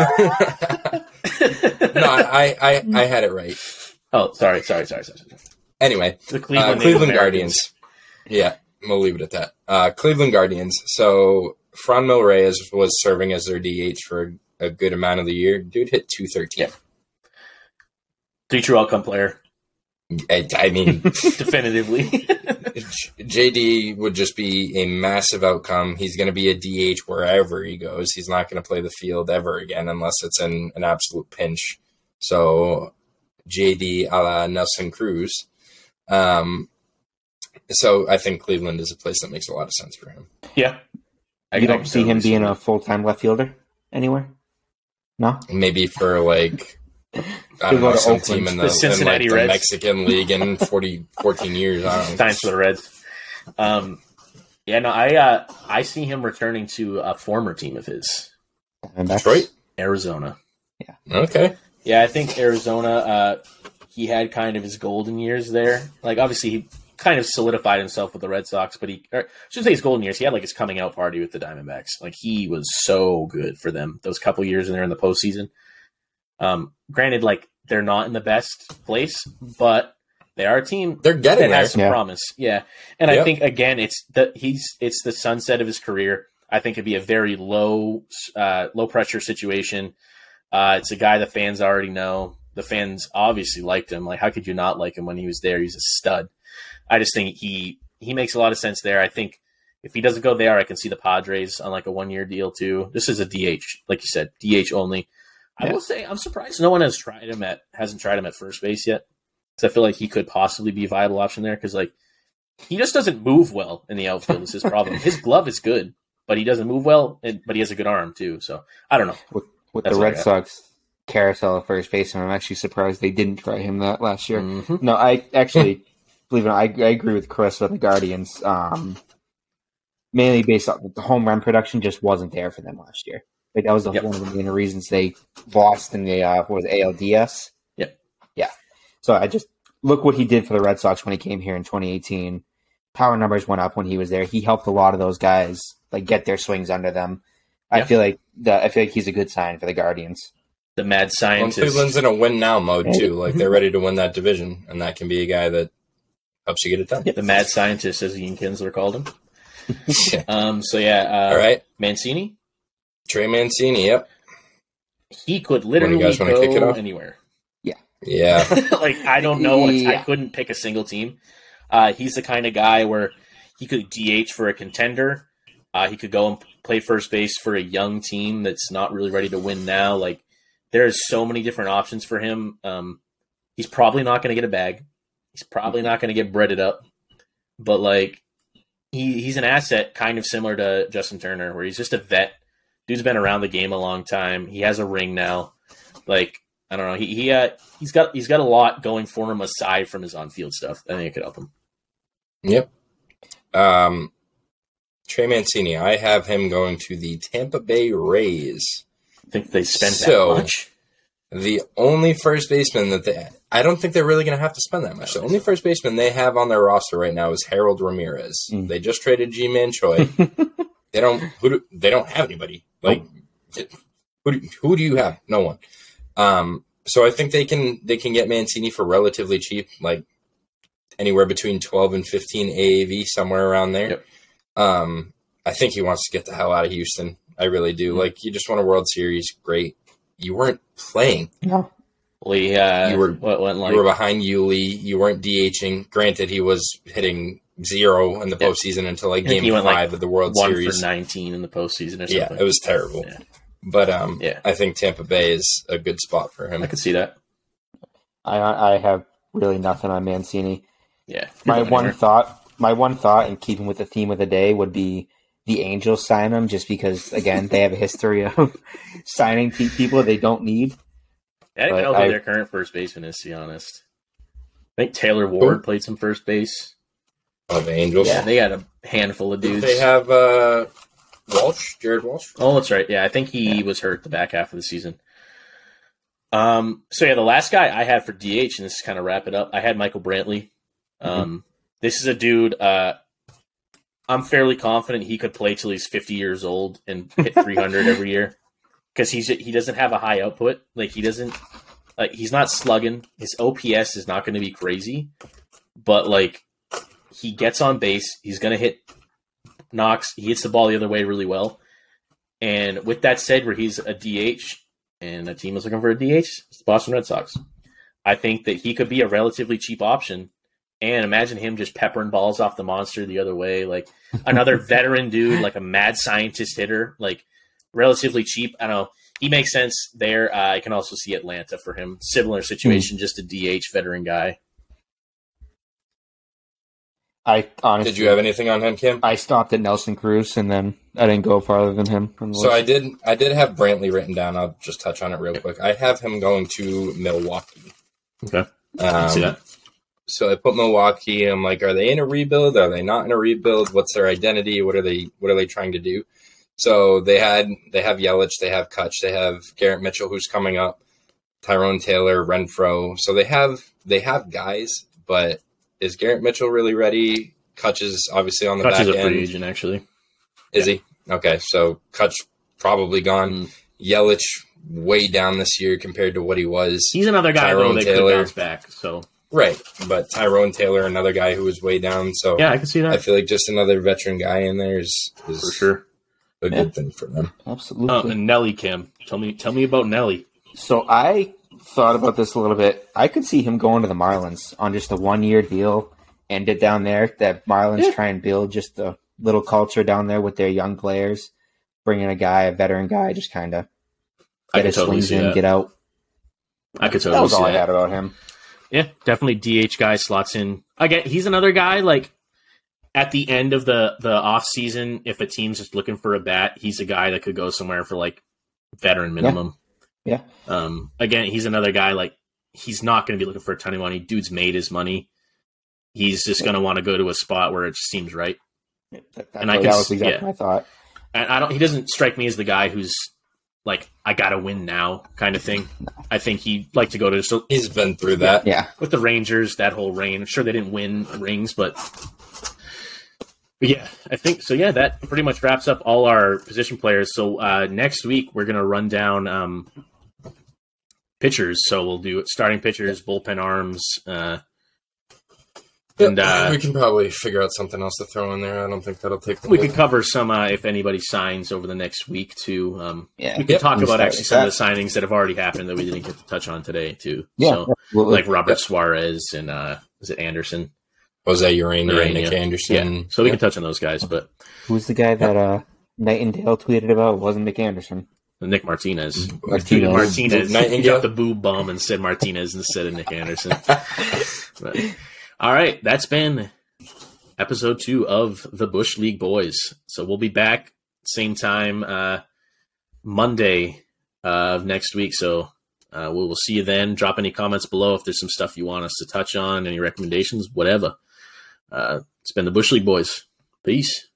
I, I, I had it right. oh, sorry, sorry, sorry, sorry. sorry. Anyway, The uh, Cleveland, Cleveland Native Guardians. Yeah, we'll leave it at that. Uh, Cleveland Guardians. So Franmil Reyes was serving as their DH for a good amount of the year. Dude hit two thirteen. Yeah. Future outcome player, I, I mean, definitively. JD would just be a massive outcome. He's going to be a DH wherever he goes. He's not going to play the field ever again unless it's in an absolute pinch. So JD a la Nelson Cruz. Um, so I think Cleveland is a place that makes a lot of sense for him. yeah. I- you don't see him being a full time left fielder anywhere. No, Maybe for like I don't know some Oakland. team in The the, Cincinnati in like the Reds. Mexican League in 40, 14 years. I don't know. Times for the Reds. Um, yeah, no, I uh, I see him returning to a former team of his, And that's- Detroit. Arizona. Yeah. Okay. Yeah, I think Arizona. Uh, he had kind of his golden years there. Like obviously he kind of solidified himself with the Red Sox, but he or, I should say his golden years. He had like his coming out party with the Diamondbacks. Like he was so good for them those couple years in there in the postseason. Um, granted, like they're not in the best place, but they are a team They're getting that there. has some Yeah. promise. Yeah, and I think again, it's the he's it's the sunset of his career. I think it'd be a very low uh, low pressure situation. Uh, it's a guy the fans already know. The fans obviously liked him. Like, how could you not like him when he was there? He's a stud. I just think he he makes a lot of sense there. I think if he doesn't go there, I can see the Padres on like a one year deal too. This is a DH, like you said, DH only. I will say I'm surprised no one has tried him at hasn't tried him at first base yet because I feel like he could possibly be a viable option there because like he just doesn't move well in the outfield. Is his problem. his glove is good, but he doesn't move well, and, but he has a good arm too. So I don't know. with That's the Red. Sox carousel at first base, and I'm actually surprised they didn't try him that last year. Mhm. No, I actually believe it. or not, I, I agree with Chris with the Guardians. Um, mainly based on the home run production just wasn't there for them last year. Like that was the, Yep. one of the main reasons they lost in the uh, what was ALDS. Yep. Yeah. So I just look what he did for the Red Sox when he came here in 2018. Power numbers went up when he was there. He helped a lot of those guys like get their swings under them. I feel like the, I feel like he's a good sign for the Guardians. The mad Well, scientist. Cleveland's in a win now mode too. Like they're ready to win that division, and that can be a guy that helps you get it done. the mad scientist, as Ian Kinsler called him. Yeah. Um. So yeah. Uh, All right, Mancini. Trey Mancini. Yep. He could literally guys wanna go kick it off? anywhere. Yeah. Yeah. like I don't know. It's, I couldn't pick a single team. Uh, he's the kind of guy where he could DH for a contender. Uh, he could go and play first base for a young team that's not really ready to win now. Like there's so many different options for him. Um, he's probably not going to get a bag. He's probably not going to get breaded up. But like he he's an asset, kind of similar to Justin Turner, where he's just a vet. Dude's been around the game a long time. He has a ring now. Like I don't know. He he uh, he's got he's got a lot going for him aside from his on field stuff. I think it could help him. Yep. Um, Trey Mancini. I have him going to the Tampa Bay Rays. I think they spent So- that much. The only first baseman that they, I don't think they're really going to have to spend that much. The only first baseman they have on their roster right now is Harold Ramirez. Mm. They just traded Ji-Man Choi. they don't, who do, they don't have anybody. Like, who do, who do you have? No one. Um, so I think they can they can get Mancini for relatively cheap, like anywhere between twelve and fifteen AAV, somewhere around there. Yep. Um, I think he wants to get the hell out of Houston. I really do. Mhm. Like, you just won a World Series, great. You weren't playing. No, Well, he, uh, You were- what went like you were behind Yuli. You weren't DHing. Granted, he was hitting zero in the Yeah. postseason until like game five like, of the World one Series. for nineteen in the postseason or something. Yeah, it was terrible. Yeah. But um, Yeah. I think Tampa Bay is a good spot for him. I could see that. I I have really nothing on Mancini. Yeah. My Anywhere. one thought, my one thought, in keeping with the theme of the day, would be the Angels sign him just because, again, they have a history of signing pe- people they don't need. I don't know who I- their current first baseman is. To be honest, I think Taylor Ward played some first base. Oh, the Angels. Yeah, they got a handful of dudes. They have uh, Walsh, Jared Walsh. Oh, that's right. Yeah, I think he was hurt the back half of the season. Um. So yeah, the last guy I had for DH, and this is kind of wrap it up. I had Michael Brantley. Um. This is a dude. Uh, I'm fairly confident he could play till he's 50 years old and hit 300 every year. Because he's he doesn't have a high output. Like he doesn't like he's not slugging. His OPS is not going to be crazy, but like he gets on base, he's going to hit knocks. He hits the ball the other way really well. And with that said, where he's a DH and a team is looking for a DH, it's the Boston Red Sox. I think that he could be a relatively cheap option. And imagine him just peppering balls off the monster the other way, like another veteran dude, like a mad scientist hitter, like relatively cheap. I don't know. He makes sense there. Uh, I can also see Atlanta for him. Similar situation, just a DH veteran guy. I honestly Did you have anything on him, Kim? I stopped at Nelson Cruz and then I didn't go farther than him. on the So I did. I did have Brantley written down. I'll just touch on it real quick. I have him going to Milwaukee. Okay, I can see Um, that. so I put Milwaukee. I'm like, are they in a rebuild? Are they not in a rebuild? What's their identity? What are they? What are they trying to do? So they had they have Yelich, they have Cutch, they have Garrett Mitchell, who's coming up, Tyrone Taylor, Renfroe. So they have they have guys, but is Garrett Mitchell really ready? Cutch is obviously on the Cutch back is a end. free agent, actually. Is he? Okay, so Cutch probably gone. Mm. Yelich way down this year compared to what he was. He's another guy though Tyrone that Taylor. could bounce back. So Right, but Tyrone Taylor, another guy who was way down. So yeah, I can see that. I feel like just another veteran guy in there is, is for sure. A Yeah. good thing for them. absolutely. Oh, and Nelly Kim, tell me, tell me about Nelly. So I thought about this a little bit. I could see him going to the Marlins on just a one year deal, end it down there. That Marlins Yeah. try and build just a little culture down there with their young players, bringing a guy, a veteran guy, just kind of get his totally swings in, that. get out. I could That totally was see all I had about him. Yeah, definitely DH guy slots in. I get he's another guy like at the end of the the off season, if a team's just looking for a bat, he's a guy that could go somewhere for like veteran minimum. Yeah. Um. Again, he's another guy like he's not going to be looking for a ton of money. Dude's made his money. He's just going to want to go to a spot where it just seems right. That, that, And I that can was s- exactly yeah. my thought. And I don't. He doesn't strike me as the guy who's like I got to win now kind of thing. I think he'd like to go to so He's been through that. Yeah. with the Rangers that whole reign. I'm sure they didn't win rings, but, but yeah, I think so. Yeah, that pretty much wraps up all our position players. So uh, next week we're gonna run down um, pitchers. So we'll do starting pitchers, bullpen arms. Uh, and uh, we can probably figure out something else to throw in there. I don't think that'll take. we could cover some uh, if anybody signs over the next week too. Um, Yeah. we could Yep, talk about actually some that. of the signings that have already happened that we didn't get to touch on today too. Yeah. So, like Robert Suarez and uh, is it Anderson? Jose Urania, Urania. Nick Anderson. Yeah, so we can touch on those guys, but Who's the guy that uh, Nightengale tweeted about? It wasn't Nick Anderson. Nick Martinez. Martinez. Martinez. He Nightengale. got the boob bum and said Martinez instead of Nick Anderson. But- all right, that's been episode two of the Bush League Boys. So we'll be back same time uh, Monday uh, of next week. So uh, we will see you then. Drop any comments below if there's some stuff you want us to touch on, any recommendations, whatever. Uh, it's been the Bush League Boys. Peace.